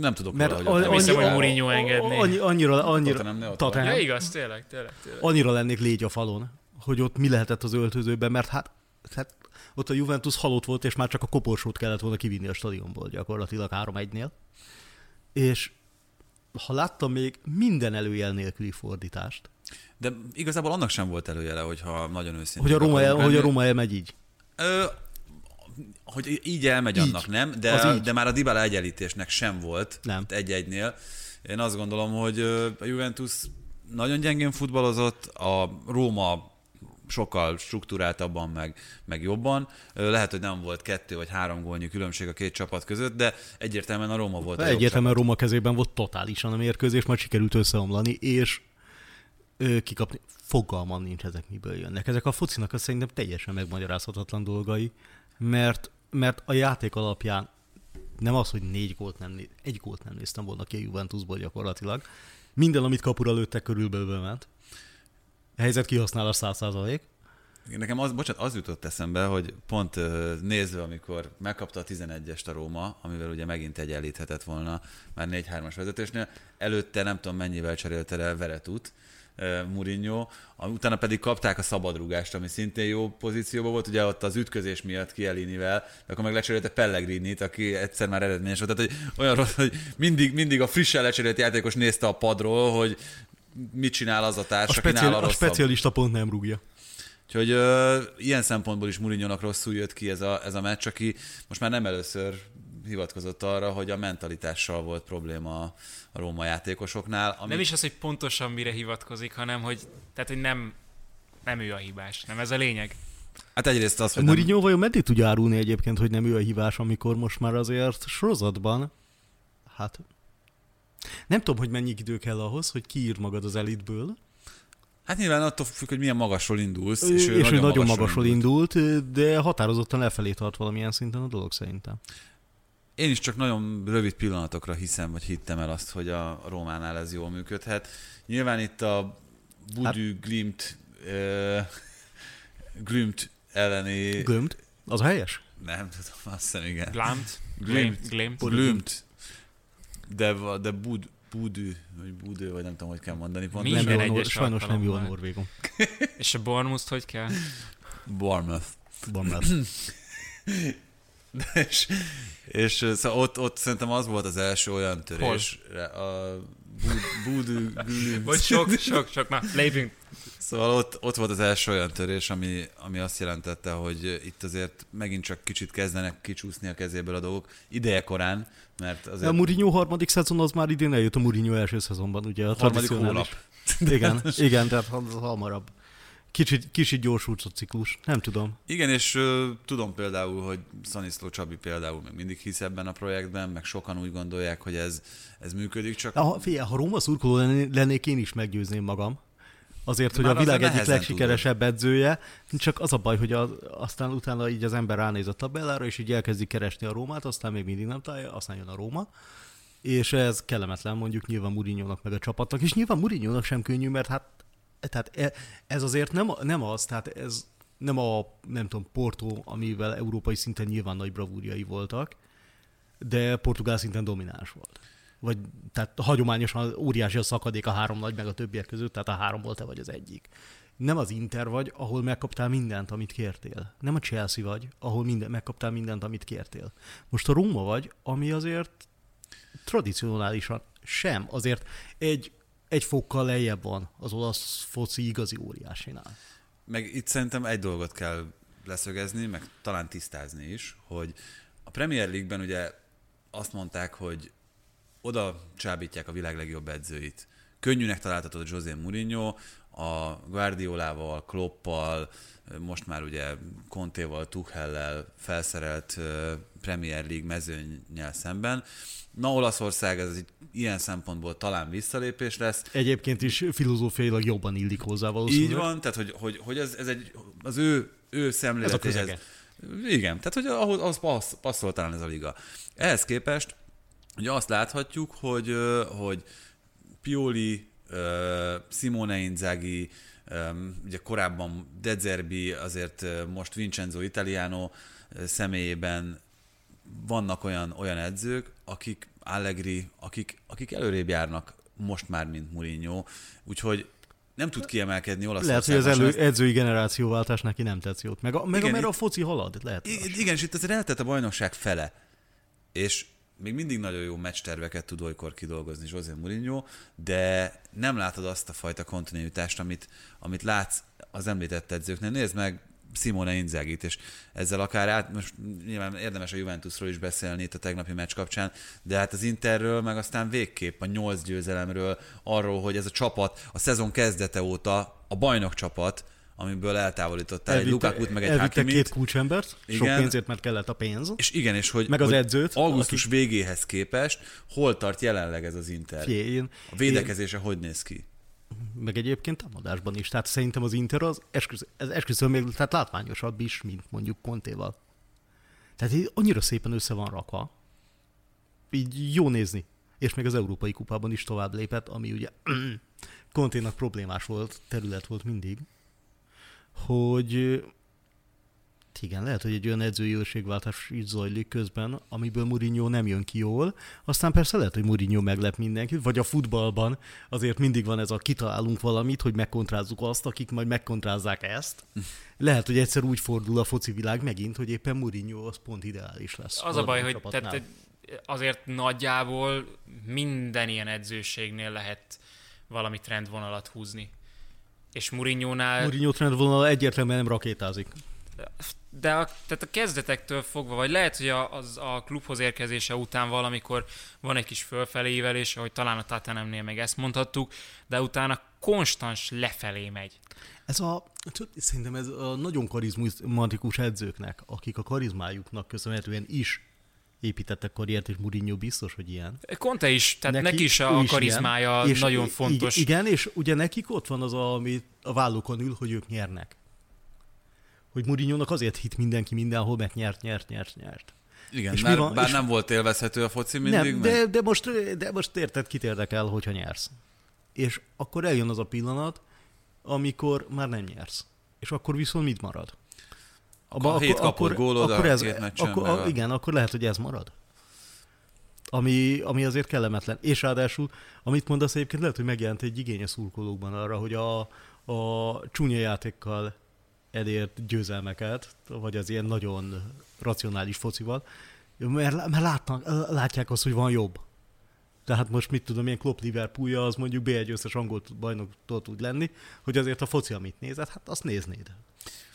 Nem tudok Mert róla, hogy Nem annyi- hogy Mourinho engedné. Annyi, annyira, annyira, ott Tottenham. Ja, igaz, tényleg, tényleg, tényleg. annyira lennék légy a falon, hogy ott mi lehetett az öltözőben, mert hát, hát ott a Juventus halott volt, és már csak a koporsót kellett volna kivinni a stadionból gyakorlatilag 3-1-nél. És ha láttam még minden előjel nélküli fordítást, De igazából annak sem volt előjele, hogyha nagyon őszintén. hogy a Roma, el, hogy a. Roma elmegy így. Ö, hogy így elmegy Így. annak, nem? De, de már a Dybala egyenlítésnek sem volt. Nem. Egy-egynél. Én azt gondolom, hogy a Juventus nagyon gyengén futballozott, a Róma sokkal struktúráltabban, meg, meg jobban. Lehet, hogy nem volt kettő vagy három gólnyi különbség a két csapat között, de egyértelműen a Róma volt a Egyértelműen Roma kezében volt totálisan a mérkőzés, majd sikerült összeomlani, és kikapni. Fogalmam nincs ezek miből jönnek. Ezek a focinak az szerintem teljesen megmagyarázhatatlan dolgai, mert, mert a játék alapján nem az, hogy négy gólt nem, né- egy gólt nem néztem volna ki a Juventusból gyakorlatilag. Minden, amit kapura lőttek, körülbelül ment. Helyzet kihasználás 100 százalék. Nekem az, bocsánat, az jutott eszembe, hogy pont nézve, amikor megkapta a 11-est a Róma, amivel ugye megint egyenlíthetett volna már 4-3-as vezetésnél, előtte nem tudom mennyivel cserélte le Veretut, Mourinho, utána pedig kapták a szabadrugást, ami szintén jó pozícióban volt, ugye ott az ütközés miatt Kielinivel, de akkor meg lecserélte Pellegrinit, aki egyszer már eredményes volt. Tehát hogy olyan rossz, hogy mindig, mindig a frissen lecserélt játékos nézte a padról, hogy mit csinál az a társ, A, aki nála speciál, a rosszabb. specialista pont nem rúgja. Úgyhogy ö, ilyen szempontból is Mourinho-nak rosszul jött ki ez a, ez a meccs, aki most már nem először hivatkozott arra, hogy a mentalitással volt probléma a, a Róma játékosoknál. Ami... Nem is az, hogy pontosan mire hivatkozik, hanem hogy, tehát, hogy nem, nem ő a hibás. Nem ez a lényeg. Hát egyrészt az, hogy nem, Mourinho vajon meddig tudja árulni egyébként, hogy nem ő a hívás, amikor most már azért sorozatban, hát nem tudom, hogy mennyi idő kell ahhoz, hogy kiírd magad az elitből, hát nyilván attól függ, hogy milyen magasról indulsz. és, ő, és ő nagyon magasról indult. indult, de határozottan lefelé tart valamilyen szinten a dolog szerintem. Én is csak nagyon rövid pillanatokra hiszem, vagy hittem el azt, hogy a Rómánál ez jól működhet. Nyilván itt a Budü, hát... Glimt, uh, Glimt elleni... Gömt, az a helyes? Nem tudom, azt hiszem, igen. Glamt, Glimt. Glimt. Glimt. De, de bud, budű, vagy budő, vagy nem tudom, hogy kell mondani. Pont Minden nem jó a nor- egyes sajnos nem jó a norvégom. És a Bournemouth hogy kell? Bournemouth. Lesz. és, és szóval ott, ott szerintem az volt az első olyan törés. A bud, budű. Vagy sok, sok, sok. Na, lépjünk. Szóval ott, ott volt az első olyan törés, ami, ami azt jelentette, hogy itt azért megint csak kicsit kezdenek kicsúszni a kezéből a dolgok. Ideje korán, mert A azért Mourinho harmadik szezon az már idén eljött a Mourinho első szezonban, ugye a harmadik hónap. Igen, igen, tehát ha- hamarabb. Kicsit, kicsit gyorsult a ciklus, nem tudom. Igen, és ö, tudom például, hogy Szaniszló Csabi például még mindig hisz ebben a projektben, meg sokan úgy gondolják, hogy ez, ez működik, csak Ha, figyelj, ha Róma szurkoló lenné- lennék, én is meggyőzném magam. Azért, hogy Már a világ egyik legsikeresebb edzője, csak az a baj, hogy az, aztán utána így az ember ránéz a tabellára, és így elkezdi keresni a Rómát, aztán még mindig nem találja, aztán jön a Róma. És ez kellemetlen mondjuk nyilván mourinho meg a csapatnak, és nyilván mourinho sem könnyű, mert hát tehát e- ez azért nem, nem az, tehát ez nem a, nem tudom, Porto, amivel európai szinten nyilván nagy bravúrjai voltak, de portugál szinten domináns volt. Vagy tehát hagyományosan óriási a szakadék a három nagy, meg a többiek között, tehát a három volt-e vagy az egyik. Nem az Inter vagy, ahol megkaptál mindent, amit kértél. Nem a Chelsea vagy, ahol minden, megkaptál mindent, amit kértél. Most a Róma vagy, ami azért tradicionálisan sem, azért egy, egy fokkal lejjebb van az olasz foci igazi óriásinál. Meg itt szerintem egy dolgot kell leszögezni, meg talán tisztázni is, hogy a Premier League-ben ugye azt mondták, hogy oda csábítják a világ legjobb edzőit. Könnyűnek találtatod José Mourinho, a Guardiolával, Kloppal, most már ugye Contéval, Tuchellel felszerelt Premier League mezőnyel szemben. Na, Olaszország ez egy ilyen szempontból talán visszalépés lesz. Egyébként is filozófiailag jobban illik hozzá valószínűleg. Így van, tehát hogy, hogy, hogy ez, ez egy, az ő, ő szemléletéhez. Igen, tehát hogy ahhoz, ahhoz passz, passzol talán ez a liga. Ehhez képest ugye azt láthatjuk, hogy, hogy Pioli, Simone Inzaghi, ugye korábban Dezerbi, azért most Vincenzo Italiano személyében vannak olyan, olyan edzők, akik Allegri, akik, akik előrébb járnak most már, mint Mourinho, úgyhogy nem tud kiemelkedni Olaszországban. Lehet, hogy az elő, edzői generációváltás neki nem tetsz jót. Meg, a, meg igen, a foci halad, lehet. Igen, igen, és itt azért eltett a bajnokság fele. És még mindig nagyon jó meccsterveket tud olykor kidolgozni José Mourinho, de nem látod azt a fajta kontinuitást, amit, amit látsz az említett edzőknél. Nézd meg Simone Inzagit, és ezzel akár át, most nyilván érdemes a Juventusról is beszélni itt a tegnapi meccs kapcsán, de hát az Interről, meg aztán végképp a nyolc győzelemről, arról, hogy ez a csapat a szezon kezdete óta a bajnok csapat, amiből eltávolítottál egy Lukakut, meg egy Hakimit. két kulcsembert, igen. sok pénzért, mert kellett a pénz. És igen, és hogy, meg az hogy edzőt, augusztus aki... végéhez képest hol tart jelenleg ez az Inter? Fie, én, a védekezése én... hogy néz ki? meg egyébként támadásban is. Tehát szerintem az Inter az esküszöm, ez esküszöm még tehát látványosabb is, mint mondjuk Kontéval. Tehát így annyira szépen össze van rakva. Így jó nézni. És még az Európai Kupában is tovább lépett, ami ugye Konténak problémás volt, terület volt mindig, hogy igen, lehet, hogy egy olyan edzői őrségváltás is zajlik közben, amiből Mourinho nem jön ki jól. Aztán persze lehet, hogy Mourinho meglep mindenkit, vagy a futballban azért mindig van ez a kitalálunk valamit, hogy megkontrázzuk azt, akik majd megkontrázzák ezt. Lehet, hogy egyszer úgy fordul a foci világ megint, hogy éppen Mourinho az pont ideális lesz. Az a baj, hogy tehát azért nagyjából minden ilyen edzőségnél lehet valami trendvonalat húzni. És Mourinho-nál... Mourinho trendvonal egyértelműen nem rakétázik de a, tehát a kezdetektől fogva, vagy lehet, hogy a, az a klubhoz érkezése után valamikor van egy kis fölfelévelés, ahogy talán a Tatanemnél meg ezt mondhattuk, de utána konstans lefelé megy. Ez a, szerintem ez a nagyon karizmatikus edzőknek, akik a karizmájuknak köszönhetően is építettek karriert, és Mourinho biztos, hogy ilyen. Conte is, tehát neki, neki is a karizmája is nagyon és fontos. Igen, és ugye nekik ott van az, ami a vállukon ül, hogy ők nyernek hogy mourinho azért hit mindenki mindenhol, mert nyert, nyert, nyert, nyert. Igen, és bár, van, bár és nem volt élvezhető a foci mindig. Nem, de, de, most, de most érted, kit érdekel, hogyha nyersz. És akkor eljön az a pillanat, amikor már nem nyersz. És akkor viszont mit marad? Abba, a hét akkor, kapott gólod akkor ez, akkor, a, Igen, akkor lehet, hogy ez marad. Ami, ami azért kellemetlen. És ráadásul, amit mondasz egyébként, lehet, hogy megjelent egy igény a szurkolókban arra, hogy a, a csúnya játékkal elért győzelmeket, vagy az ilyen nagyon racionális focival, mert, mert látnak, látják azt, hogy van jobb. Tehát most mit tudom, ilyen Klopp Liverpoolja az mondjuk B1 összes angol bajnoktól tud lenni, hogy azért a foci, amit nézed, hát azt néznéd.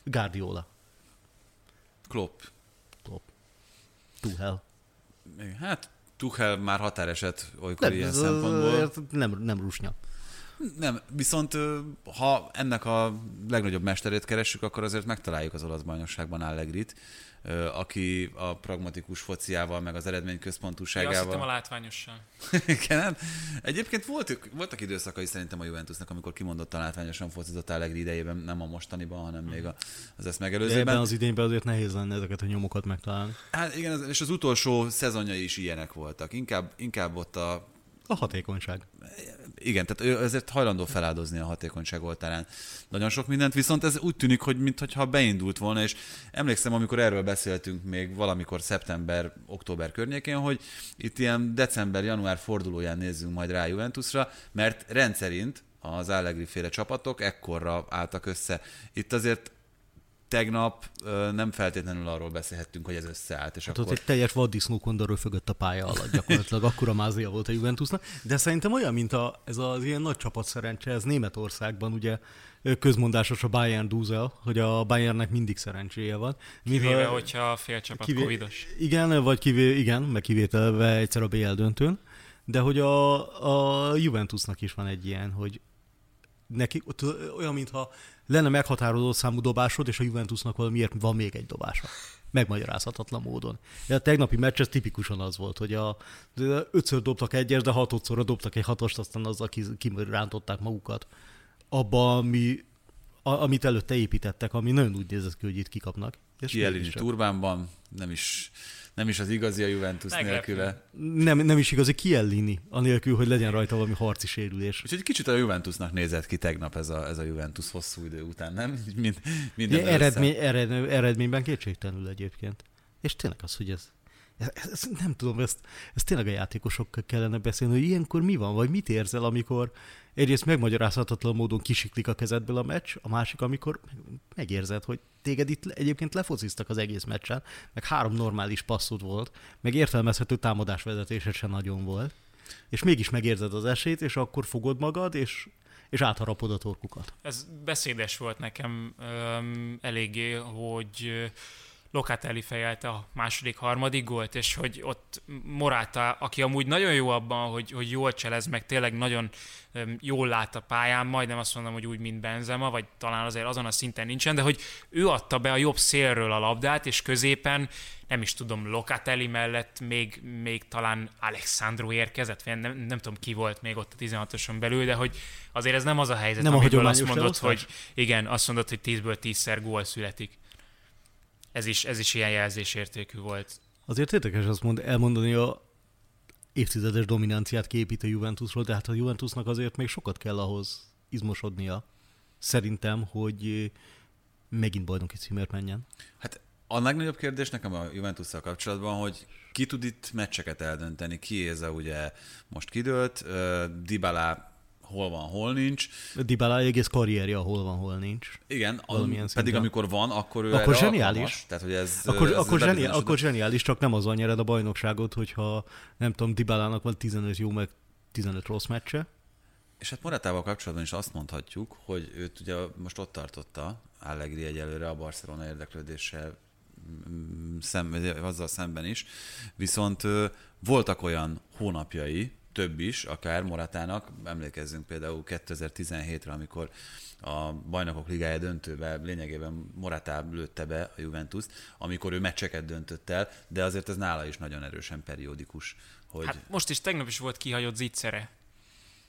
Guardiola. Klopp. Klopp. Tuchel. Hát Tuchel már határeset olykor nem, ilyen szempontból. Nem, nem rusnya. Nem, viszont ha ennek a legnagyobb mesterét keressük, akkor azért megtaláljuk az olasz bajnokságban Allegrit, aki a pragmatikus fociával, meg az eredményközpontúságával. Ja, azt hittem a látványossal. Igen. Egyébként volt, voltak időszakai szerintem a Juventusnak, amikor kimondottan látványosan focizott Allegri idejében, nem a mostaniban, hanem még az ezt megelőzőben. Ebben az idényben azért nehéz lenne ezeket a nyomokat megtalálni. Hát igen, és az utolsó szezonjai is ilyenek voltak. Inkább, inkább ott a a hatékonyság. Igen, tehát ő ezért hajlandó feláldozni a hatékonyság oltárán nagyon sok mindent, viszont ez úgy tűnik, hogy mintha beindult volna, és emlékszem, amikor erről beszéltünk még valamikor szeptember, október környékén, hogy itt ilyen december-január fordulóján nézzünk majd rá Juventusra, mert rendszerint az Allegri féle csapatok, ekkorra álltak össze. Itt azért tegnap nem feltétlenül arról beszélhettünk, hogy ez összeállt. És hát akkor... ott egy teljes vaddisznó kondor röfögött a pálya alatt gyakorlatilag, akkora mázia volt a Juventusnak. De szerintem olyan, mint a, ez az ilyen nagy csapat szerencse, ez Németországban ugye közmondásos a Bayern dúzel, hogy a Bayernnek mindig szerencséje van. Kivéve, Mintha, hogyha a fél csapat kivé... covidos. Igen, vagy kivé... igen, meg kivételve egyszer a BL döntőn. De hogy a, a Juventusnak is van egy ilyen, hogy neki ott olyan, mintha lenne meghatározott számú dobásod, és a Juventusnak valamiért van még egy dobása. Megmagyarázhatatlan módon. De a tegnapi meccs ez tipikusan az volt, hogy a, ötször dobtak egyes, de hatodszorra dobtak egy hatost, aztán azzal kirántották magukat abba, ami, a, amit előtte építettek, ami nagyon úgy nézett ki, hogy itt kikapnak. Kielini Turbánban, nem is nem is az igazi a Juventus Meglepő. nélküle. Nem, nem is igazi Kiellini, anélkül, hogy legyen rajta valami harci sérülés. Úgyhogy kicsit a Juventusnak nézett ki tegnap ez a, ez a Juventus hosszú idő után, nem? Mind, minden eredmény, ered, eredményben kétségtelenül egyébként. És tényleg az, hogy ez, ez, nem tudom, ezt, ezt tényleg a játékosokkal kellene beszélni, hogy ilyenkor mi van, vagy mit érzel, amikor egyrészt megmagyarázhatatlan módon kisiklik a kezedből a meccs, a másik, amikor megérzed, hogy téged itt egyébként lefociztak az egész meccsen, meg három normális passzod volt, meg értelmezhető támadásvezetésed sem nagyon volt, és mégis megérzed az esélyt, és akkor fogod magad, és és átharapod a torkukat. Ez beszédes volt nekem öm, eléggé, hogy Lokatelli fejelte a második, harmadik gólt, és hogy ott Morata, aki amúgy nagyon jó abban, hogy, hogy jól cselez, meg tényleg nagyon jól lát a pályán, majdnem azt mondom, hogy úgy, mint Benzema, vagy talán azért azon a szinten nincsen, de hogy ő adta be a jobb szélről a labdát, és középen nem is tudom, Lokatelli mellett még, még talán Alexandro érkezett, nem, nem, nem tudom ki volt még ott a 16-oson belül, de hogy azért ez nem az a helyzet, nem amiből azt mondod, hogy igen, azt mondod, hogy 10-ből 10-szer gól születik ez is, ez is ilyen jelzésértékű volt. Azért érdekes azt mond, elmondani a évtizedes dominanciát képít a Juventusról, de hát a Juventusnak azért még sokat kell ahhoz izmosodnia. Szerintem, hogy megint bajnoki címért menjen. Hát a legnagyobb kérdés nekem a juventus kapcsolatban, hogy ki tud itt meccseket eldönteni. Kiéza ugye most kidőlt, Dybala hol van, hol nincs. Dybala egész karrierje, hol van, hol nincs. Igen, pedig szinten. amikor van, akkor ő akkor zseniális. Alkalmas. Tehát, hogy ez, akkor, ez akkor, zseni, akkor zseniális, csak nem azon nyered a bajnokságot, hogyha nem tudom, Dybalának van 15 jó, meg 15 rossz meccse. És hát Moratával kapcsolatban is azt mondhatjuk, hogy őt ugye most ott tartotta Allegri egyelőre a Barcelona érdeklődéssel mm, szem, azzal szemben is, viszont voltak olyan hónapjai, több is, akár Moratának, emlékezzünk például 2017-re, amikor a bajnokok ligája döntőbe lényegében Moratá lőtte be a Juventus, amikor ő meccseket döntött el, de azért ez nála is nagyon erősen periódikus. Hogy... Hát most is tegnap is volt kihagyott zicsere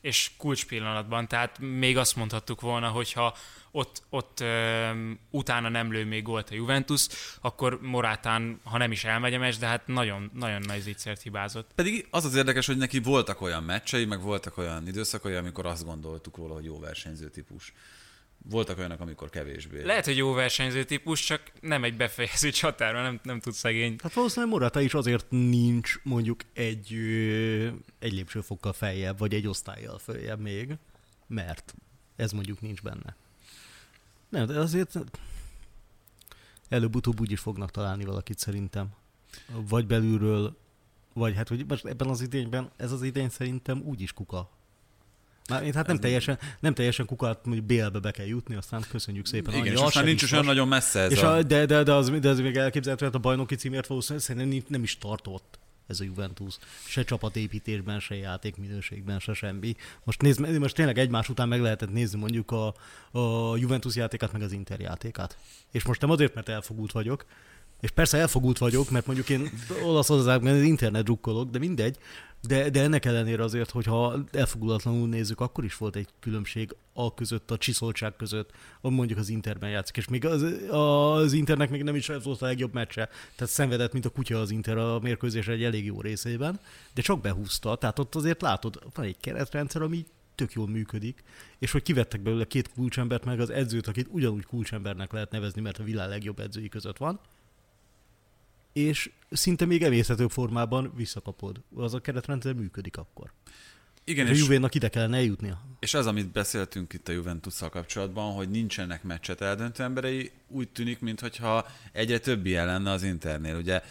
és kulcs pillanatban, tehát még azt mondhattuk volna, hogyha ott, ott ö, utána nem lő még gólt a Juventus, akkor Morátán, ha nem is elmegy de hát nagyon, nagyon nagy zicsert hibázott. Pedig az az érdekes, hogy neki voltak olyan meccsei, meg voltak olyan időszakai, amikor azt gondoltuk róla, hogy jó versenyző típus. Voltak olyanok, amikor kevésbé. Lehet, hogy jó versenyző típus, csak nem egy befejező csatára, nem, nem tud szegény. Hát valószínűleg Morata is azért nincs mondjuk egy, egy lépcsőfokkal feljebb, vagy egy osztályjal följebb még, mert ez mondjuk nincs benne. Nem, de azért előbb-utóbb úgy is fognak találni valakit szerintem. Vagy belülről, vagy hát, hogy most ebben az idényben, ez az idény szerintem úgy is kuka már, hát nem teljesen, nem teljesen kukat, hogy BL-be be kell jutni, aztán köszönjük szépen. Igen, és már nincs olyan nagyon messze ez és a... a... De, de, de, az, de az még elképzelhető, hát a bajnoki címért valószínűleg szerintem nem is tartott ez a Juventus. Se csapatépítésben, se játékminőségben, se semmi. Most, nézd, most tényleg egymás után meg lehetett nézni mondjuk a, a Juventus játékát, meg az Inter játékát. És most nem azért, mert elfogult vagyok, és persze elfogult vagyok, mert mondjuk én Olaszországban az internet drukkolok, de mindegy, de, de ennek ellenére azért, hogyha elfogulatlanul nézzük, akkor is volt egy különbség a között, a csiszoltság között, ami mondjuk az Interben játszik, és még az, az Internek még nem is ez volt a legjobb meccse, tehát szenvedett, mint a kutya az Inter a mérkőzés egy elég jó részében, de csak behúzta, tehát ott azért látod, van egy keretrendszer, ami tök jól működik, és hogy kivettek belőle két kulcsembert, meg az edzőt, akit ugyanúgy kulcsembernek lehet nevezni, mert a világ legjobb edzői között van, és szinte még emészhetőbb formában visszakapod. Az a keretrendszer működik akkor. Igen, a Juvénak ide kellene eljutnia. és az, amit beszéltünk itt a juventus kapcsolatban, hogy nincsenek meccset eldöntő emberei, úgy tűnik, mintha egyre több ilyen lenne az Internél. Ugye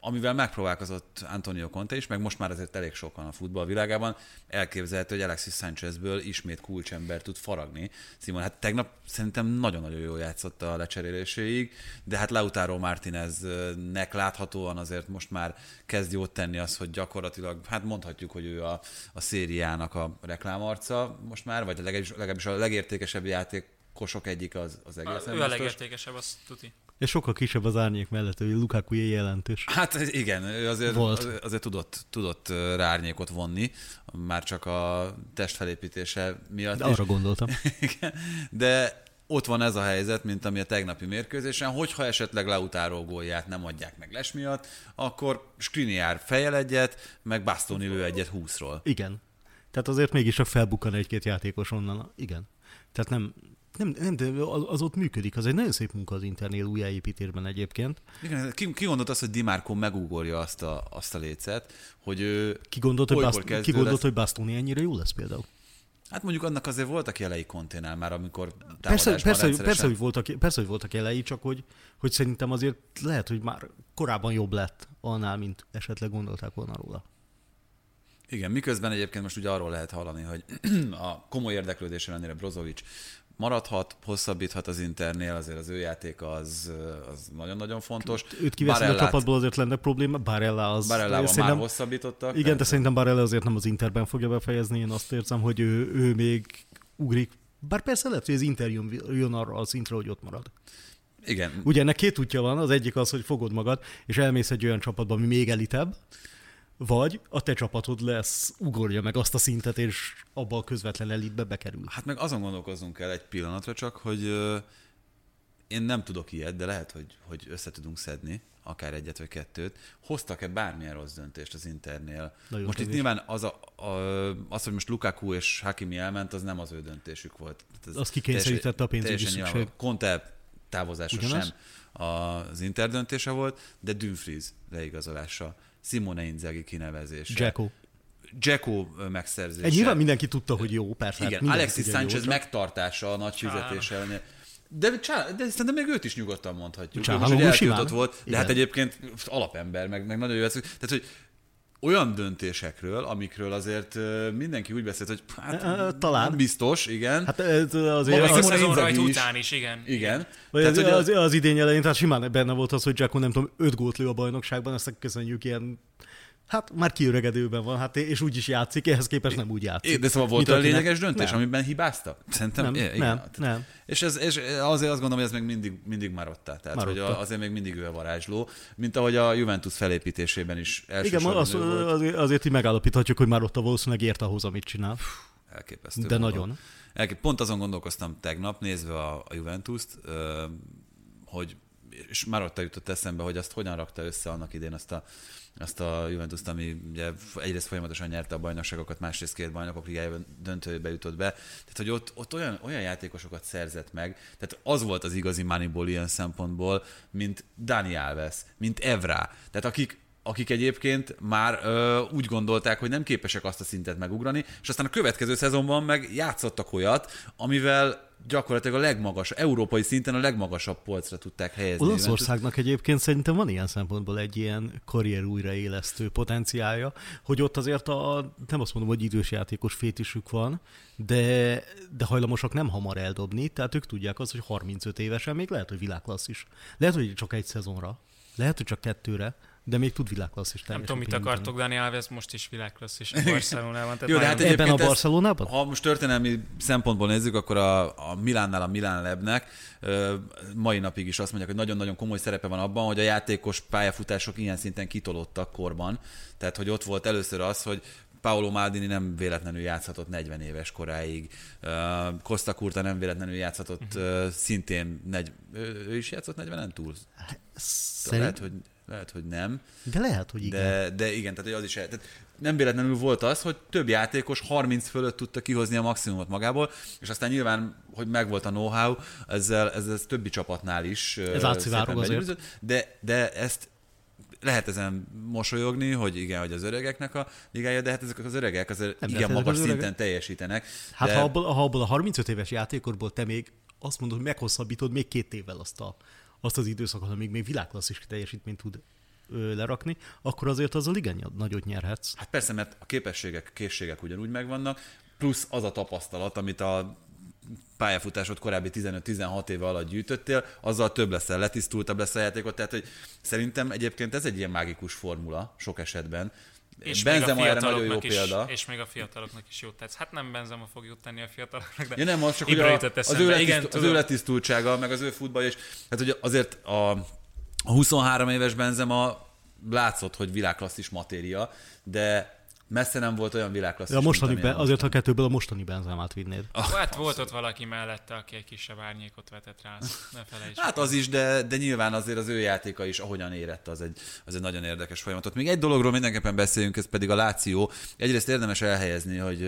amivel megpróbálkozott Antonio Conte is, meg most már azért elég sokan a futball világában, elképzelhető, hogy Alexis Sanchezből ismét kulcsember tud faragni. Simon, hát tegnap szerintem nagyon-nagyon jól játszott a lecseréléséig, de hát Lautaro Martineznek láthatóan azért most már kezd jót tenni az, hogy gyakorlatilag, hát mondhatjuk, hogy ő a, a szériának a reklámarca most már, vagy legalábbis, legalábbis a legértékesebb játékosok egyik az, az egészen Ő a legértékesebb, azt tuti. És sokkal kisebb az árnyék mellett, hogy Lukaku jelentős. Hát igen, ő azért, Volt. azért, tudott, tudott ö, rárnyékot vonni, már csak a testfelépítése miatt De is. arra gondoltam. Igen. De ott van ez a helyzet, mint ami a tegnapi mérkőzésen, hogyha esetleg Lautaro gólját nem adják meg les miatt, akkor Skriniar fejel egyet, meg Bastoni lő egyet 20-ról. Igen. Tehát azért mégis csak felbukkan egy-két játékos onnan. Igen. Tehát nem, nem, nem de az, ott működik. Az egy nagyon szép munka az Internél újjáépítésben egyébként. Igen, ki, ki gondolt azt, hogy Di Marco megugorja azt a, azt a lécet, hogy ő Ki gondolt, hogy, Bast- ki gondolt, lesz. hogy Bastoni ennyire jó lesz például? Hát mondjuk annak azért voltak jelei konténál már, amikor Persze, persze, rendszeresen- persze, hogy voltak, persze, hogy voltak jelei, csak hogy, hogy szerintem azért lehet, hogy már korábban jobb lett annál, mint esetleg gondolták volna róla. Igen, miközben egyébként most ugye arról lehet hallani, hogy a komoly érdeklődés ellenére Brozovic maradhat, hosszabbíthat az Internél, azért az ő játéka az, az nagyon-nagyon fontos. Őt kiveszni a csapatból azért lenne probléma, Barella az... Barellával már szerintem- hosszabbítottak. Igen, de szerintem Barella azért nem az Interben fogja befejezni, én azt érzem, hogy ő, ő még ugrik. Bár persze lehet, hogy az Inter jön, jön arra a szintre, hogy ott marad. Igen, Ugye ennek két útja van, az egyik az, hogy fogod magad, és elmész egy olyan csapatba, ami még elitebb, vagy a te csapatod lesz, ugorja meg azt a szintet, és abba a közvetlen elitbe bekerül. hát meg azon gondolkozzunk el egy pillanatra csak, hogy ö, én nem tudok ilyet, de lehet, hogy, hogy össze tudunk szedni, akár egyet vagy kettőt. Hoztak-e bármilyen rossz döntést az Internél? Nagyon most itt kevés. nyilván az, a, a, az, hogy most Lukaku és Hakimi elment, az nem az ő döntésük volt. Ez Az kikényszerítette a pénzügyi szükség. Conte távozása Ugyanaz? sem az Inter döntése volt, de Dumfries leigazolása, Simone Inzaghi kinevezése. Jacko. Jacko megszerzése. Egy nyilván mindenki tudta, hogy jó, persze. hát Igen, mindenki Alexis hogy jó, Sanchez megtartása a nagy fizetés ellenére. De, csá, de szerintem még őt is nyugodtan mondhatjuk. Csálhanoglu most simán. eltiltott volt, de Igen. hát egyébként alapember, meg, meg nagyon jó. Tehát, hogy olyan döntésekről, amikről azért mindenki úgy beszélt, hogy hát, talán. nem biztos, igen. Hát ez azért... Maga Még a Simone szezon Inzaghi rajt után is, igen. igen. Vagy Tehát, az, hogy az, az, idény elején, tehát simán benne volt az, hogy Jacko nem tudom, öt gólt lő a bajnokságban, ezt köszönjük ilyen Hát már kiöregedőben van, hát és úgy is játszik, ehhez képest nem úgy játszik. É, de szóval volt olyan lényeges döntés, nem. amiben hibáztak? Szerintem Nem, igen. nem, Tehát- nem. És, ez, és azért azt gondolom, hogy ez még mindig, mindig Marotta. Tehát, Marotta. hogy azért még mindig ő a varázsló, mint ahogy a Juventus felépítésében is Igen, ő volt. azért, így megállapíthatjuk, hogy már ott a valószínűleg ért ahhoz, amit csinál. Elképesztő. De módon. nagyon. Elkép- Pont azon gondolkoztam tegnap, nézve a, a Juventus-t, hogy és Marotta jutott eszembe, hogy azt hogyan rakta össze annak idén azt a, azt a Juventus-t, ami ugye egyrészt folyamatosan nyerte a bajnokságokat, másrészt két bajnokok ligájában döntőbe jutott be. Tehát, hogy ott, ott olyan, olyan játékosokat szerzett meg, tehát az volt az igazi Moneyball ilyen szempontból, mint Dani Alves, mint Evra. Tehát akik, akik egyébként már ö, úgy gondolták, hogy nem képesek azt a szintet megugrani, és aztán a következő szezonban meg játszottak olyat, amivel gyakorlatilag a legmagas, európai szinten a legmagasabb polcra tudták helyezni. Olaszországnak egyébként szerintem van ilyen szempontból egy ilyen karrier újraélesztő potenciálja, hogy ott azért a, nem azt mondom, hogy idős játékos fétisük van, de, de hajlamosak nem hamar eldobni, tehát ők tudják azt, hogy 35 évesen még lehet, hogy világklasszis. Lehet, hogy csak egy szezonra, lehet, hogy csak kettőre, de még tud világklasszis Nem tudom, mit akartok, Dani Alves most is világklasszis a Barcelonában. Tehát Jó, de hát Ebben a Barcelonában? Ha most történelmi szempontból nézzük, akkor a, a Milánnál a Milán Lebnek mai napig is azt mondják, hogy nagyon-nagyon komoly szerepe van abban, hogy a játékos pályafutások ilyen szinten kitolódtak korban. Tehát, hogy ott volt először az, hogy Paolo Maldini nem véletlenül játszhatott 40 éves koráig, Costa Curta nem véletlenül játszhatott uh, szintén, negy, ő, ő is játszott 40-en túl? Szerint, Lehet, hogy, lehet, hogy nem. de lehet, hogy igen. De, de igen, tehát az is el- tehát nem véletlenül volt az, hogy több játékos 30 fölött tudta kihozni a maximumot magából, és aztán nyilván, hogy megvolt a know-how, ezzel, ez, ez többi csapatnál is Ez átszivárog azért. de, de ezt lehet ezen mosolyogni, hogy igen, hogy az öregeknek a ligája, de hát ezek az öregek azért Nem, igen magas az szinten öregek- teljesítenek. Hát de... ha abból, ha abból a 35 éves játékorból te még azt mondod, hogy meghosszabbítod még két évvel azt, a, azt az időszakot, amíg még világklasszis teljesítményt tud lerakni, akkor azért az a ligán nagyot nyerhetsz. Hát persze, mert a képességek, készségek ugyanúgy megvannak, plusz az a tapasztalat, amit a pályafutásod korábbi 15-16 éve alatt gyűjtöttél, azzal több leszel, letisztultabb lesz a játékot, tehát hogy szerintem egyébként ez egy ilyen mágikus formula sok esetben. És Benzema erre nagyon jó is, példa. És még a fiataloknak is jót tetsz. Hát nem Benzema fog jót tenni a fiataloknak, de Ja nem, az csak Ibra a, az, ő letiszt, Igen, az ő letisztultsága, meg az ő futball, és hát hogy azért a, a 23 éves Benzema látszott, hogy világklasszis matéria, de messze nem volt olyan világklasszis, A mostani, mint be, azért a kettőből a mostani benzemát vinnéd. Hát volt ott valaki mellette, aki egy kisebb árnyékot vetett rá, ne felejtsd. Hát az is, de, de nyilván azért az ő játéka is, ahogyan érett, az egy, az egy nagyon érdekes folyamatot. Még egy dologról mindenképpen beszéljünk, ez pedig a Láció. Egyrészt érdemes elhelyezni, hogy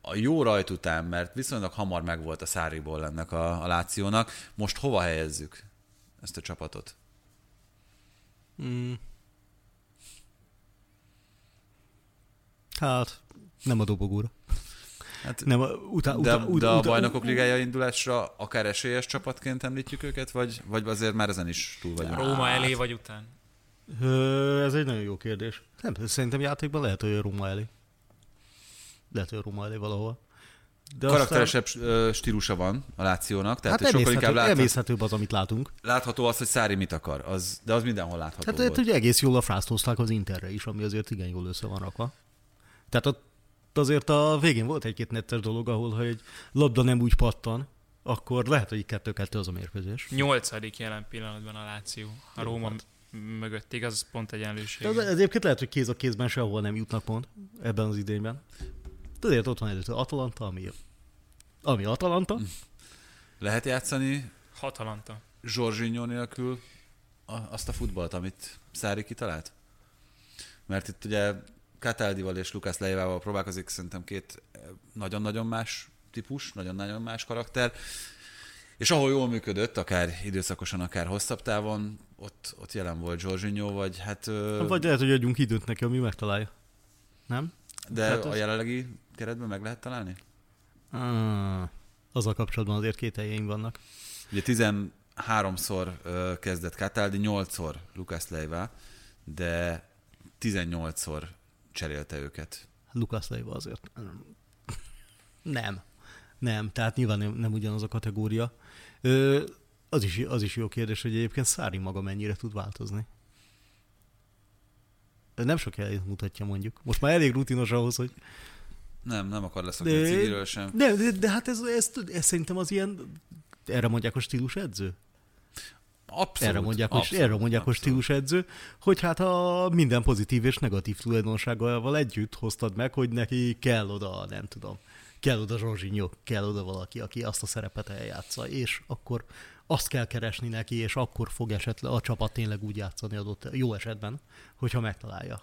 a jó rajt után, mert viszonylag hamar megvolt a száriból ennek a, a Lációnak, most hova helyezzük ezt a csapatot? Hát, nem a dobogóra. Hát, Nem, a, utá, de, utá, de a utá, bajnokok ligája indulásra akár esélyes csapatként említjük őket, vagy, vagy azért már ezen is túl vagyunk? Róma elé vagy után? Ez egy nagyon jó kérdés. Nem, szerintem játékban lehet, hogy Róma elé. Lehet, hogy Róma elé valahol. De Karakteresebb ö, stílusa van a Lációnak, tehát hát hát sokkal inkább láthat, emészhetőbb az, amit látunk. látható az, hogy Szári mit akar, az, de az mindenhol látható Hát, volt. hát ugye egész jól a frászt hozták az Interre is, ami azért igen jól össze van rakva. Tehát ott azért a végén volt egy-két nettes dolog, ahol ha egy labda nem úgy pattan, akkor lehet, hogy kettő-kettő az a mérkőzés. Nyolcadik jelen pillanatban a Láció. A Róma mögött igaz, pont egyenlőség. De az, ez egyébként lehet, hogy kéz a kézben sehol nem jutnak pont ebben az idényben. Azért ott van előtt Atalanta, ami, ami Atalanta. Lehet játszani Hatalanta. Zsorzsinyó nélkül a, azt a futballt, amit Szári kitalált? Mert itt ugye Cataldival és Lukász Leivával próbálkozik, szerintem két eh, nagyon-nagyon más típus, nagyon-nagyon más karakter. És ahol jól működött, akár időszakosan, akár hosszabb távon, ott, ott jelen volt Zsorzsinyó, vagy hát... ö, Vagy lehet, hogy adjunk időt neki, ami megtalálja. Nem? de hát a az- jelenlegi keretben meg lehet találni? Ah, azzal kapcsolatban azért két helyeim vannak. Ugye 13-szor ö, kezdett Cataldi, 8-szor Lukász Leiva, de 18-szor cserélte őket. Lukasz Leiva azért. Nem. Nem, tehát nyilván nem, nem ugyanaz a kategória. Ö, az, is, az is jó kérdés, hogy egyébként Szári maga mennyire tud változni. Nem sok jelét mutatja mondjuk. Most már elég rutinos ahhoz, hogy... Nem, nem akar leszokni a cigiről sem. de, de, de hát ez, ez, ez, szerintem az ilyen... Erre mondják a stílus edző? Abszolút. erre mondják, hogy, abszolút, erre mondják, hogy abszolút. stílusedző, hogy hát a minden pozitív és negatív tulajdonságával együtt hoztad meg, hogy neki kell oda, nem tudom, kell oda Zsorzsinyó, kell oda valaki, aki azt a szerepet eljátsza, és akkor azt kell keresni neki, és akkor fog esetleg a csapat tényleg úgy játszani adott jó esetben, hogyha megtalálja.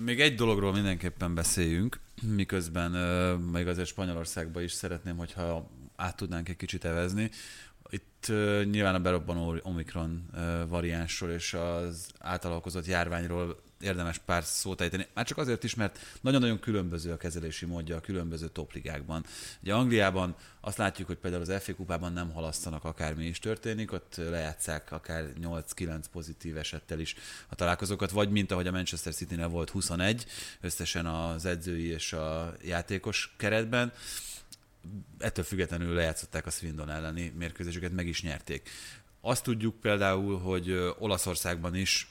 Még egy dologról mindenképpen beszéljünk, miközben ö, még azért Spanyolországban is szeretném, hogyha át tudnánk egy kicsit evezni. Itt nyilván a berobbanó Omikron variánsról és az átalakozott járványról érdemes pár szót ejteni. Már csak azért is, mert nagyon-nagyon különböző a kezelési módja a különböző topligákban. Ugye Angliában azt látjuk, hogy például az FA kupában nem halasztanak akármi is történik, ott lejátszák akár 8-9 pozitív esettel is a találkozókat, vagy mint ahogy a Manchester City-nél volt 21, összesen az edzői és a játékos keretben, ettől függetlenül lejátszották a Swindon elleni mérkőzésüket, meg is nyerték. Azt tudjuk például, hogy Olaszországban is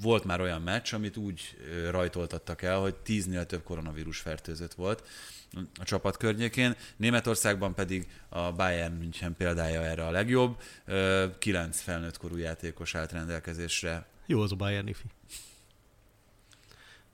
volt már olyan meccs, amit úgy rajtoltattak el, hogy tíznél több koronavírus fertőzött volt a csapat környékén. Németországban pedig a Bayern München példája erre a legjobb. Kilenc felnőtt korú játékos állt rendelkezésre. Jó az a Bayern ifi.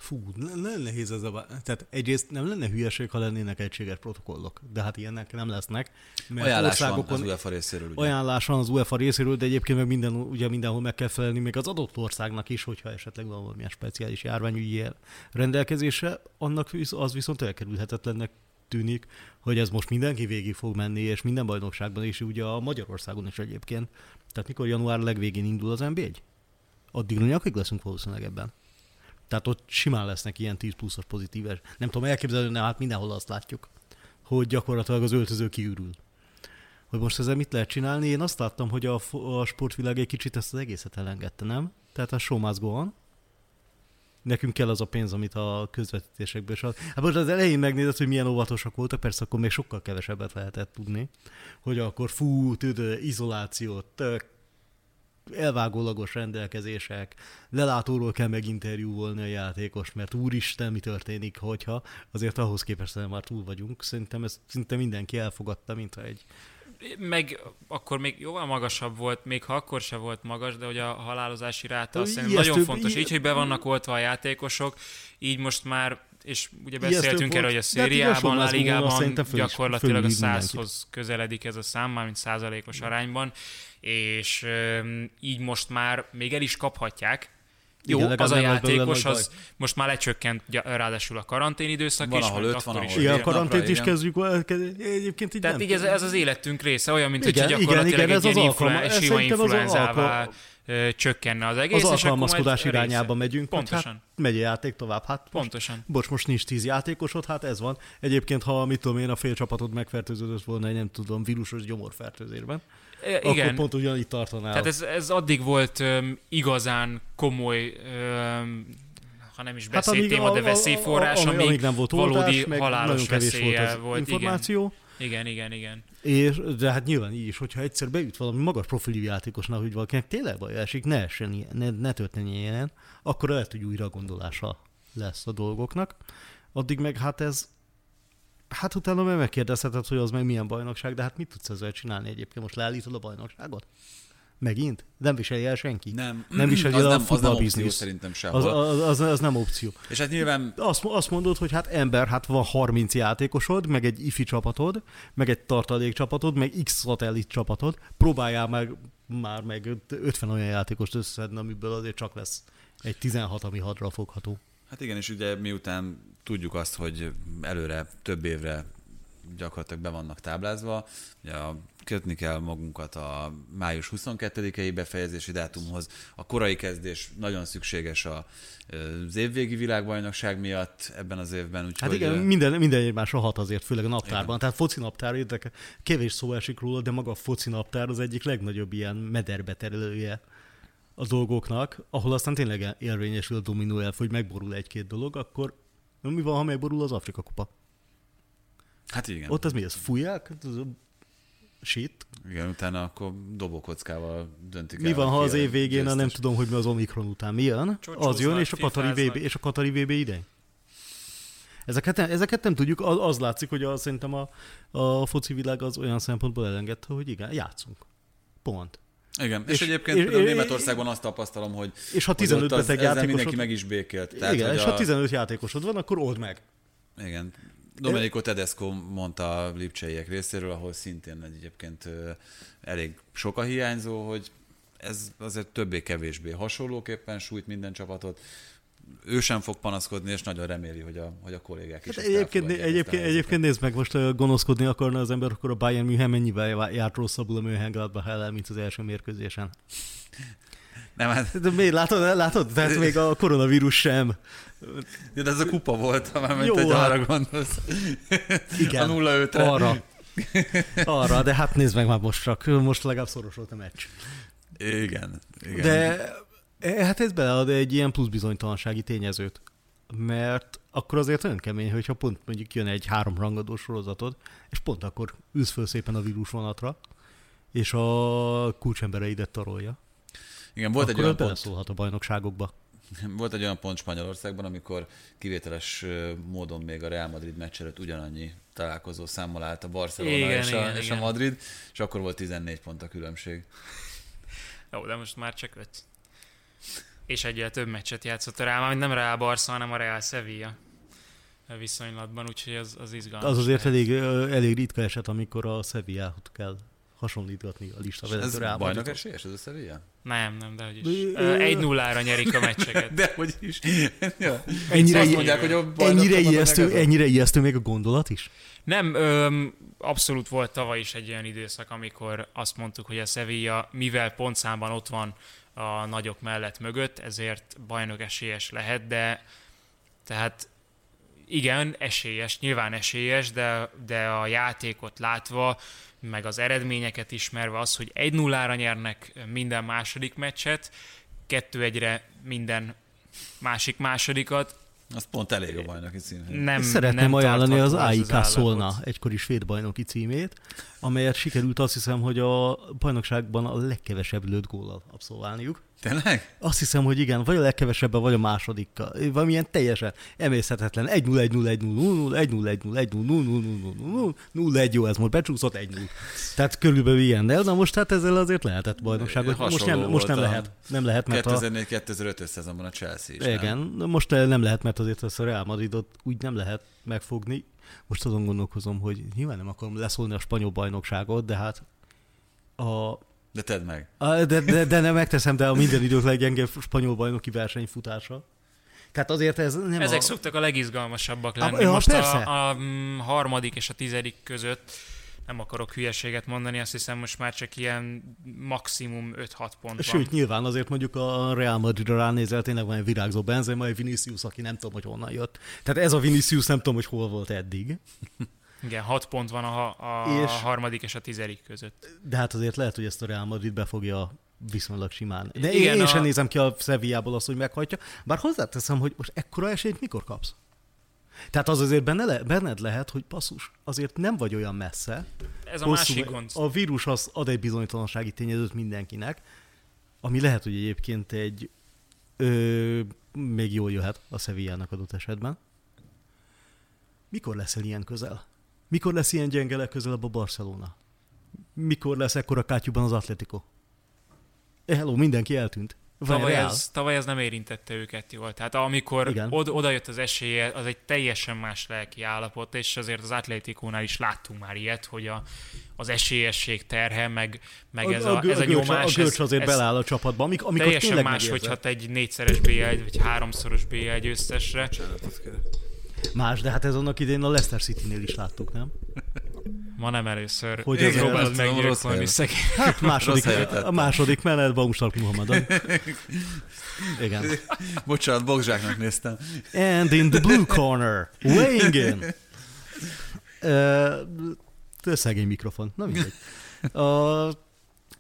Fú, ne- nagyon nehéz ez a... Tehát egyrészt nem lenne hülyeség, ha lennének egységes protokollok, de hát ilyenek nem lesznek. Mert Ajánlás van az országokon- UEFA részéről. Ugye? ajánlás van az UEFA részéről, de egyébként meg minden, ugye mindenhol meg kell felelni még az adott országnak is, hogyha esetleg van valamilyen speciális járványügyi rendelkezésre, annak az viszont elkerülhetetlennek tűnik, hogy ez most mindenki végig fog menni, és minden bajnokságban, és ugye a Magyarországon is egyébként. Tehát mikor január legvégén indul az NB1? addig nyakig leszünk valószínűleg ebben. Tehát ott simán lesznek ilyen 10 pluszos pozitíves. Nem tudom elképzelni, de hát mindenhol azt látjuk, hogy gyakorlatilag az öltöző kiürül. Hogy most ezzel mit lehet csinálni? Én azt láttam, hogy a, a sportvilág egy kicsit ezt az egészet elengedte, nem? Tehát a show must go on. Nekünk kell az a pénz, amit a közvetítésekből is ad. Hát most az elején megnézed, hogy milyen óvatosak voltak, persze akkor még sokkal kevesebbet lehetett tudni, hogy akkor fú, tudod, izolációt, elvágólagos rendelkezések, lelátóról kell meginterjúvolni a játékos, mert úristen, mi történik, hogyha azért ahhoz képest nem már túl vagyunk. Szerintem ezt szinte mindenki elfogadta, mint egy meg akkor még jóval magasabb volt, még ha akkor se volt magas, de hogy a halálozási ráta azt Ijesztő- nagyon fontos. i- Így, hogy be vannak oltva a játékosok, így most már és ugye beszéltünk erről, hogy a szériában, a ligában gyakorlatilag a százhoz közeledik ez a szám, mármint százalékos arányban, és így most már még el is kaphatják. Jó, Igen, az a játékos, az most már lecsökkent ráadásul a karantén időszak Van, is, ahol öt, van, is ahol Igen, a karantént is igen. kezdjük, kezd- egyébként így tehát nem. így ez, ez az életünk része, olyan, mint Igen, hogy igen, gyakorlatilag igen, ez egy az ilyen alkalma- influen- ez sima influenzává alkalma- ö, csökkenne az egész, az akkor alkalmazkodás része. irányába megyünk, Pontosan. hogy hát megy a játék tovább. Hát most, Pontosan. bocs, most nincs tíz játékosod, hát ez van. Egyébként, ha mit tudom én, a fél csapatod megfertőződött volna nem tudom, vírusos gyomorfertőzésben, E, akkor Igen, pont ugyanígy tartanál. tehát ez, ez addig volt öm, igazán komoly, öm, ha nem is Hát beszédtéma, a- de veszélyforrás, amíg, amíg nem volt valódi oltás, halálos nagyon kevés volt az volt, információ. Igen, igen, igen. És, de hát nyilván így is, hogyha egyszer beüt valami magas profilú játékosnak, hogy valakinek tényleg baj esik, ne, essen ne, ne történjen ilyen, akkor lehet, hogy újra gondolása lesz a dolgoknak. Addig meg hát ez, hát utána meg megkérdezheted, hogy az meg milyen bajnokság, de hát mit tudsz ezzel csinálni egyébként? Most leállítod a bajnokságot? Megint? Nem viseli el senki? Nem, Nem viseli az el a nem, az opció futballbiznisz. szerintem Az, sehol. az, az, az, nem opció. És hát nyilván Azt, azt mondod, hogy hát ember, hát van 30 játékosod, meg egy ifi csapatod, meg egy tartalék csapatod, meg x szatellit csapatod, próbáljál meg már meg 50 olyan játékost összeszedni, amiből azért csak lesz egy 16, ami hadra fogható. Hát igen, és ugye miután tudjuk azt, hogy előre több évre gyakorlatilag be vannak táblázva, ugye a, kötni kell magunkat a május 22-i befejezési dátumhoz. A korai kezdés nagyon szükséges a, az évvégi világbajnokság miatt ebben az évben. Úgyhogy, Hát igen, minden, minden egymásra hat azért, főleg a naptárban. Igen. Tehát foci naptár, érdekel, kevés szó esik róla, de maga a foci naptár az egyik legnagyobb ilyen mederbe terelője a dolgoknak, ahol aztán tényleg érvényesül a dominó elf, hogy megborul egy-két dolog, akkor mi van, ha megborul az Afrika kupa? Hát igen. Ott az mi, ez fújják? Shit. Igen, utána akkor dobókockával döntik Mi el, van, ha az év végén, a nem győztes. tudom, hogy mi az Omikron után mi jön, az jön, és a Katari VB, és a Katari VB idején. Ezeket, nem- ezeket nem tudjuk, az, az látszik, hogy a, szerintem a, a foci világ az olyan szempontból elengedte, hogy igen, játszunk. Pont. Igen, és, És- egyébként és- például Németországban azt tapasztalom, hogy, És ha hogy 15 ott az, beteg ezzel játékosod- mindenki meg is békélt. Tehát, igen, hogy és a, ha 15 játékosod van, akkor old meg. Igen. Domenico Tedesco mondta a lipcseiek részéről, ahol szintén egy egyébként elég sok a hiányzó, hogy ez azért többé-kevésbé hasonlóképpen sújt minden csapatot. Ő sem fog panaszkodni, és nagyon reméli, hogy a, hogy a kollégák is Hát egyébként, egyébként, egyébként nézd meg, most gonoszkodni akarna az ember, akkor a Bayern München mennyivel járt rosszabbul a Mönchengladbach ellen, mint az első mérkőzésen. Nem, hát, De miért látod, látod? Tehát még a koronavírus sem. De ez a kupa volt, ha már ment, hogy hát- arra gondolsz. Igen. A 0-5-re. Arra. Arra, de hát nézd meg már most csak, most legalább szoros volt a meccs. Igen. igen. De eh, hát ez belead egy ilyen plusz bizonytalansági tényezőt. Mert akkor azért olyan kemény, hogyha pont mondjuk jön egy három rangadós sorozatod, és pont akkor ülsz föl szépen a vírusvonatra, és a kulcsembereidet tarolja. Igen, volt egy akkor olyan az pont, a bajnokságokba. Volt egy olyan pont Spanyolországban, amikor kivételes módon még a Real Madrid meccs előtt ugyanannyi találkozó számmal állt a Barcelona Igen, és, a, igen, és igen. a Madrid, és akkor volt 14 pont a különbség. Jó, de most már csak öt. És egyel több meccset játszott a Real, nem Real Barca, hanem a Real Sevilla viszonylatban, úgyhogy az, az izgalmas. Az azért elég, elég ritka eset, amikor a Sevilla-t kell hasonlítgatni a lista Ez vezető Real bajnok Madridhoz. esélyes, ez a Sevilla? Nem, nem, de hogy is. Egy nullára nyerik a meccseket. De hogy is. ja. Ennyire, Azt mondják, hogy a bajnok ennyire, ijesztő, ennyire ijesztő még a gondolat is? Nem, öm, abszolút volt tavaly is egy olyan időszak, amikor azt mondtuk, hogy a Sevilla, mivel pontszámban ott van a nagyok mellett mögött, ezért bajnok esélyes lehet, de tehát igen, esélyes, nyilván esélyes, de, de a játékot látva, meg az eredményeket ismerve az, hogy 1-0-ra nyernek minden második meccset, 2-1-re minden másik másodikat, Az pont elég a bajnoki cím. nem Szeretném nem ajánlani az AIK Szolna állapot. egykori svéd bajnoki címét, amelyet sikerült azt hiszem, hogy a bajnokságban a legkevesebb lőtt góllal abszolválniuk. Tényleg? Azt hiszem, hogy igen, vagy a legkevesebben, vagy a másodikkal. Valamilyen teljesen emészhetetlen. 1 0 1 0 1 0 0 1 0 1 0 1 0 0 0 0 0 0 1 jó, ez most becsúszott 1 0 Tehát körülbelül ilyen, de na most hát ezzel azért lehetett bajnokságot. Most nem, most nem lehet. Nem lehet, mert a, 2004-2005 szezonban a Chelsea is, igen, nem? most nem lehet, mert azért ezt a Real Madridot úgy nem lehet megfogni. Most azon gondolkozom, hogy nyilván nem akarom leszólni a spanyol bajnokságot, de hát a De tedd meg. A, de, de, de nem megteszem, de a minden idők leggyengébb spanyol bajnoki versenyfutása. Tehát azért ez nem Ezek a... szoktak a legizgalmasabb Ah, lenni. ja, Most persze. a, a mm, harmadik és a tizedik között nem akarok hülyeséget mondani, azt hiszem most már csak ilyen maximum 5-6 pont Sőt, van. nyilván azért mondjuk a Real Madridra ránézel, tényleg van egy virágzó Benzema, egy Vinicius, aki nem tudom, hogy honnan jött. Tehát ez a Vinicius nem tudom, hogy hol volt eddig. Igen, 6 pont van a, a És- harmadik és a tizedik között. De hát azért lehet, hogy ezt a Real Madrid befogja viszonylag simán. De Igen, én, én a- sem nézem ki a Sevillából azt, hogy meghajtja. Bár hozzáteszem, hogy most ekkora esélyt mikor kapsz? Tehát az azért benne le, benned lehet, hogy passzus, azért nem vagy olyan messze. Ez a másik gond. A vírus az ad egy bizonytalansági tényezőt mindenkinek, ami lehet, hogy egyébként egy ö, még jól jöhet a Sevillának adott esetben. Mikor leszel ilyen közel? Mikor lesz ilyen gyenge legközelebb a Barcelona? Mikor lesz ekkora kátyúban az Atletico? Eh, hello, mindenki eltűnt. Vagy Tavaly ez, tavaly ez nem érintette őket jól. Tehát amikor Igen. od, oda jött az esélye, az egy teljesen más lelki állapot, és azért az Atlétikónál is láttunk már ilyet, hogy a, az esélyesség terhe, meg, meg ez a, gö- ez a nyomás. a görcs ez, azért ez beláll a csapatba, amik, amikor teljesen más, megérzed. hogyha te egy négyszeres BL vagy háromszoros BL győztesre. Más, de hát ez annak idején a Leicester City-nél is láttuk, nem? Ma nem először. Hogy az próbálod meggyilkolni szegény. Hát második, a második menet Baumstark Muhammadon. Igen. Bocsánat, Bogzsáknak néztem. And in the blue corner, weighing in. Uh, szegény mikrofon, na mindegy. Uh,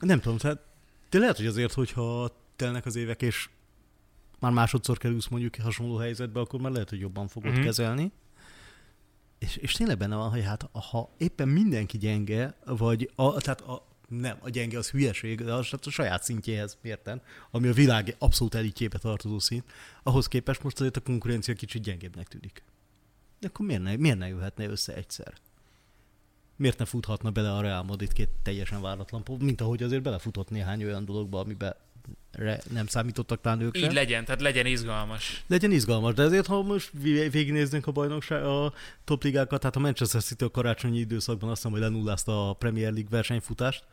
nem tudom, tehát, de lehet, hogy azért, hogyha telnek az évek, és már másodszor kerülsz mondjuk hasonló helyzetbe, akkor már lehet, hogy jobban fogod Mhm. mm-hmm. kezelni. És, és tényleg benne van, hogy hát ha éppen mindenki gyenge, vagy a, tehát a, nem, a gyenge az hülyeség, de az hát a saját szintjéhez mérten, ami a világ abszolút elitjébe tartozó szint, ahhoz képest most azért a konkurencia kicsit gyengébbnek tűnik. De akkor miért ne, miért ne jöhetne össze egyszer? Miért ne futhatna bele a Real Madrid két teljesen váratlan mint ahogy azért belefutott néhány olyan dologba, amiben nem számítottak talán ők. Így legyen, tehát legyen izgalmas. Legyen izgalmas, de ezért, ha most végignéznénk a bajnokság, a topligákat, tehát a Manchester City a karácsonyi időszakban azt hiszem, hogy lenullázta a Premier League versenyfutást,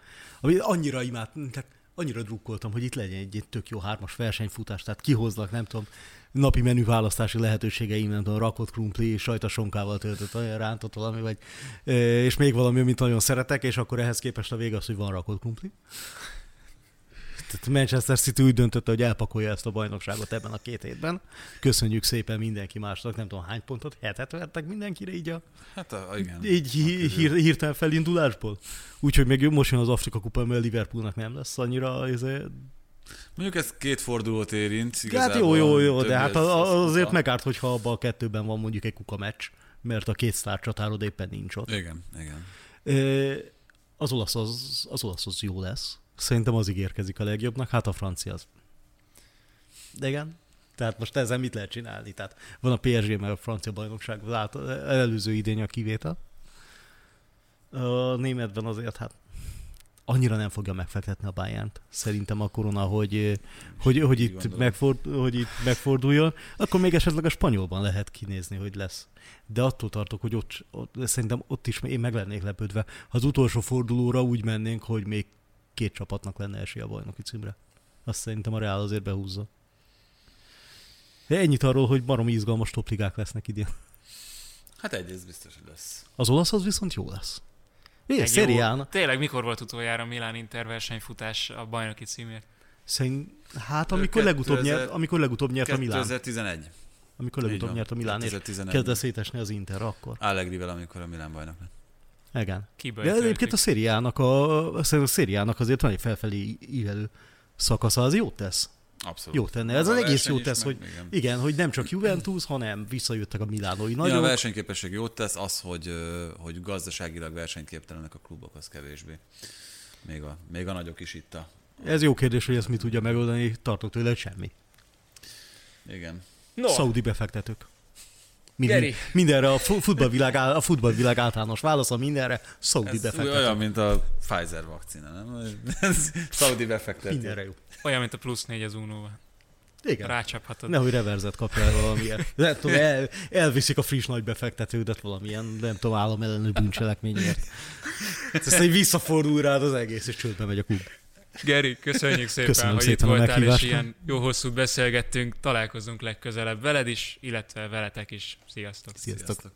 ami annyira imád, tehát annyira drukkoltam, hogy itt legyen egy, egy tök jó hármas versenyfutás, tehát kihoznak, nem tudom, napi menü választási lehetőségeim, nem tudom, rakott krumpli, sajtasonkával töltött, olyan rántott valami, vagy, és még valami, amit nagyon szeretek, és akkor ehhez képest a vége az, hogy van rakott krumpli. Tehát Manchester City úgy döntötte, hogy elpakolja ezt a bajnokságot ebben a két hétben. Köszönjük szépen mindenki másnak, nem tudom hány pontot, hetet vertek mindenkire így, a, Hát a, igen. így hí- hír, hirtelen felindulásból. Úgyhogy még most jön az Afrika kupa, mert Liverpoolnak nem lesz annyira izé, Mondjuk ez két fordulót érint. Hát igazából jó, jó, jó, több de hát az- azért a- megárt, hogyha abban a kettőben van mondjuk egy kuka meccs, mert a két sztárcsatárod éppen nincs ott. Igen, igen. Az olasz az, az olasz az jó lesz. Szerintem az ígérkezik a legjobbnak, hát a francia az. De igen. Tehát most ezzel mit lehet csinálni? Tehát van a PSG, meg a francia bajnokság, az át- előző idény a kivétel. A németben azért hát annyira nem fogja megfektetni a bayern Szerintem a korona, hogy, hogy, hogy, itt gondolom. megford, hogy itt megforduljon. Akkor még esetleg a spanyolban lehet kinézni, hogy lesz. De attól tartok, hogy ott, ott szerintem ott is én meg lennék lepődve. Ha az utolsó fordulóra úgy mennénk, hogy még két csapatnak lenne esélye a bajnoki címre. Azt szerintem a Real azért behúzza. De ennyit arról, hogy baromi izgalmas topligák lesznek idén. Hát egy, ez biztos, hogy lesz. Az olasz az viszont jó lesz. Igen, Egy jó-. Tényleg mikor volt utoljára Milán Inter versenyfutás a bajnoki címért? Szerint, hát amikor Ő legutóbb, 2000 nyert, amikor legutóbb nyert a Milán. 2011. Amikor legutóbb nyert a Milán, és 2011. kezdett szétesni az Inter akkor. Allegrivel, amikor a Milán bajnok lett. Igen. Kibe De egyébként a szériának, a, a szériának azért van egy felfelé ívelő szakasza, az jót tesz. Abszolút. Jó tenne. Ez A az egész is, tesz, meg- hogy igen. igen, hogy nem csak Juventus, hanem visszajöttek a Milánói nagyok. a versenyképesség jót tesz, az, hogy, hogy gazdaságilag versenyképtelenek a klubok, az kevésbé. Még a, még a nagyok is itt a... Ez jó kérdés, hogy ezt mi tudja megoldani, tartok tőle, semmi. Igen. No, Szaudi befektetők. Geri. Minden, mindenre a fu- futballvilág, a futballvilág általános válasza mindenre, szaudi Ez befektetők. olyan, mint a Pfizer vakcina, nem? Ez Saudi befektető. Mindenre jó. olyan, mint a plusz négy az Unóval. Igen. Rácsaphatod. Nehogy reverzet kapja el valamilyen. Nem tudom, el, elviszik a friss nagy befektetődet valamilyen, nem tudom, állam ellenő bűncselekményért. Aztán így visszafordul rád az egész, és csődbe megy a klub. Geri, köszönjük szépen, Köszönöm hogy szépen itt voltál, és ilyen jó hosszút beszélgettünk. Találkozunk legközelebb veled is, illetve veletek is. Sziasztok! Sziasztok. Sziasztok.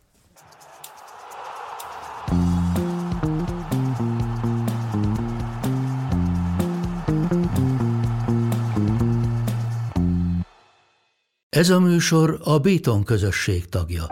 Ez a műsor a Béton közösség tagja.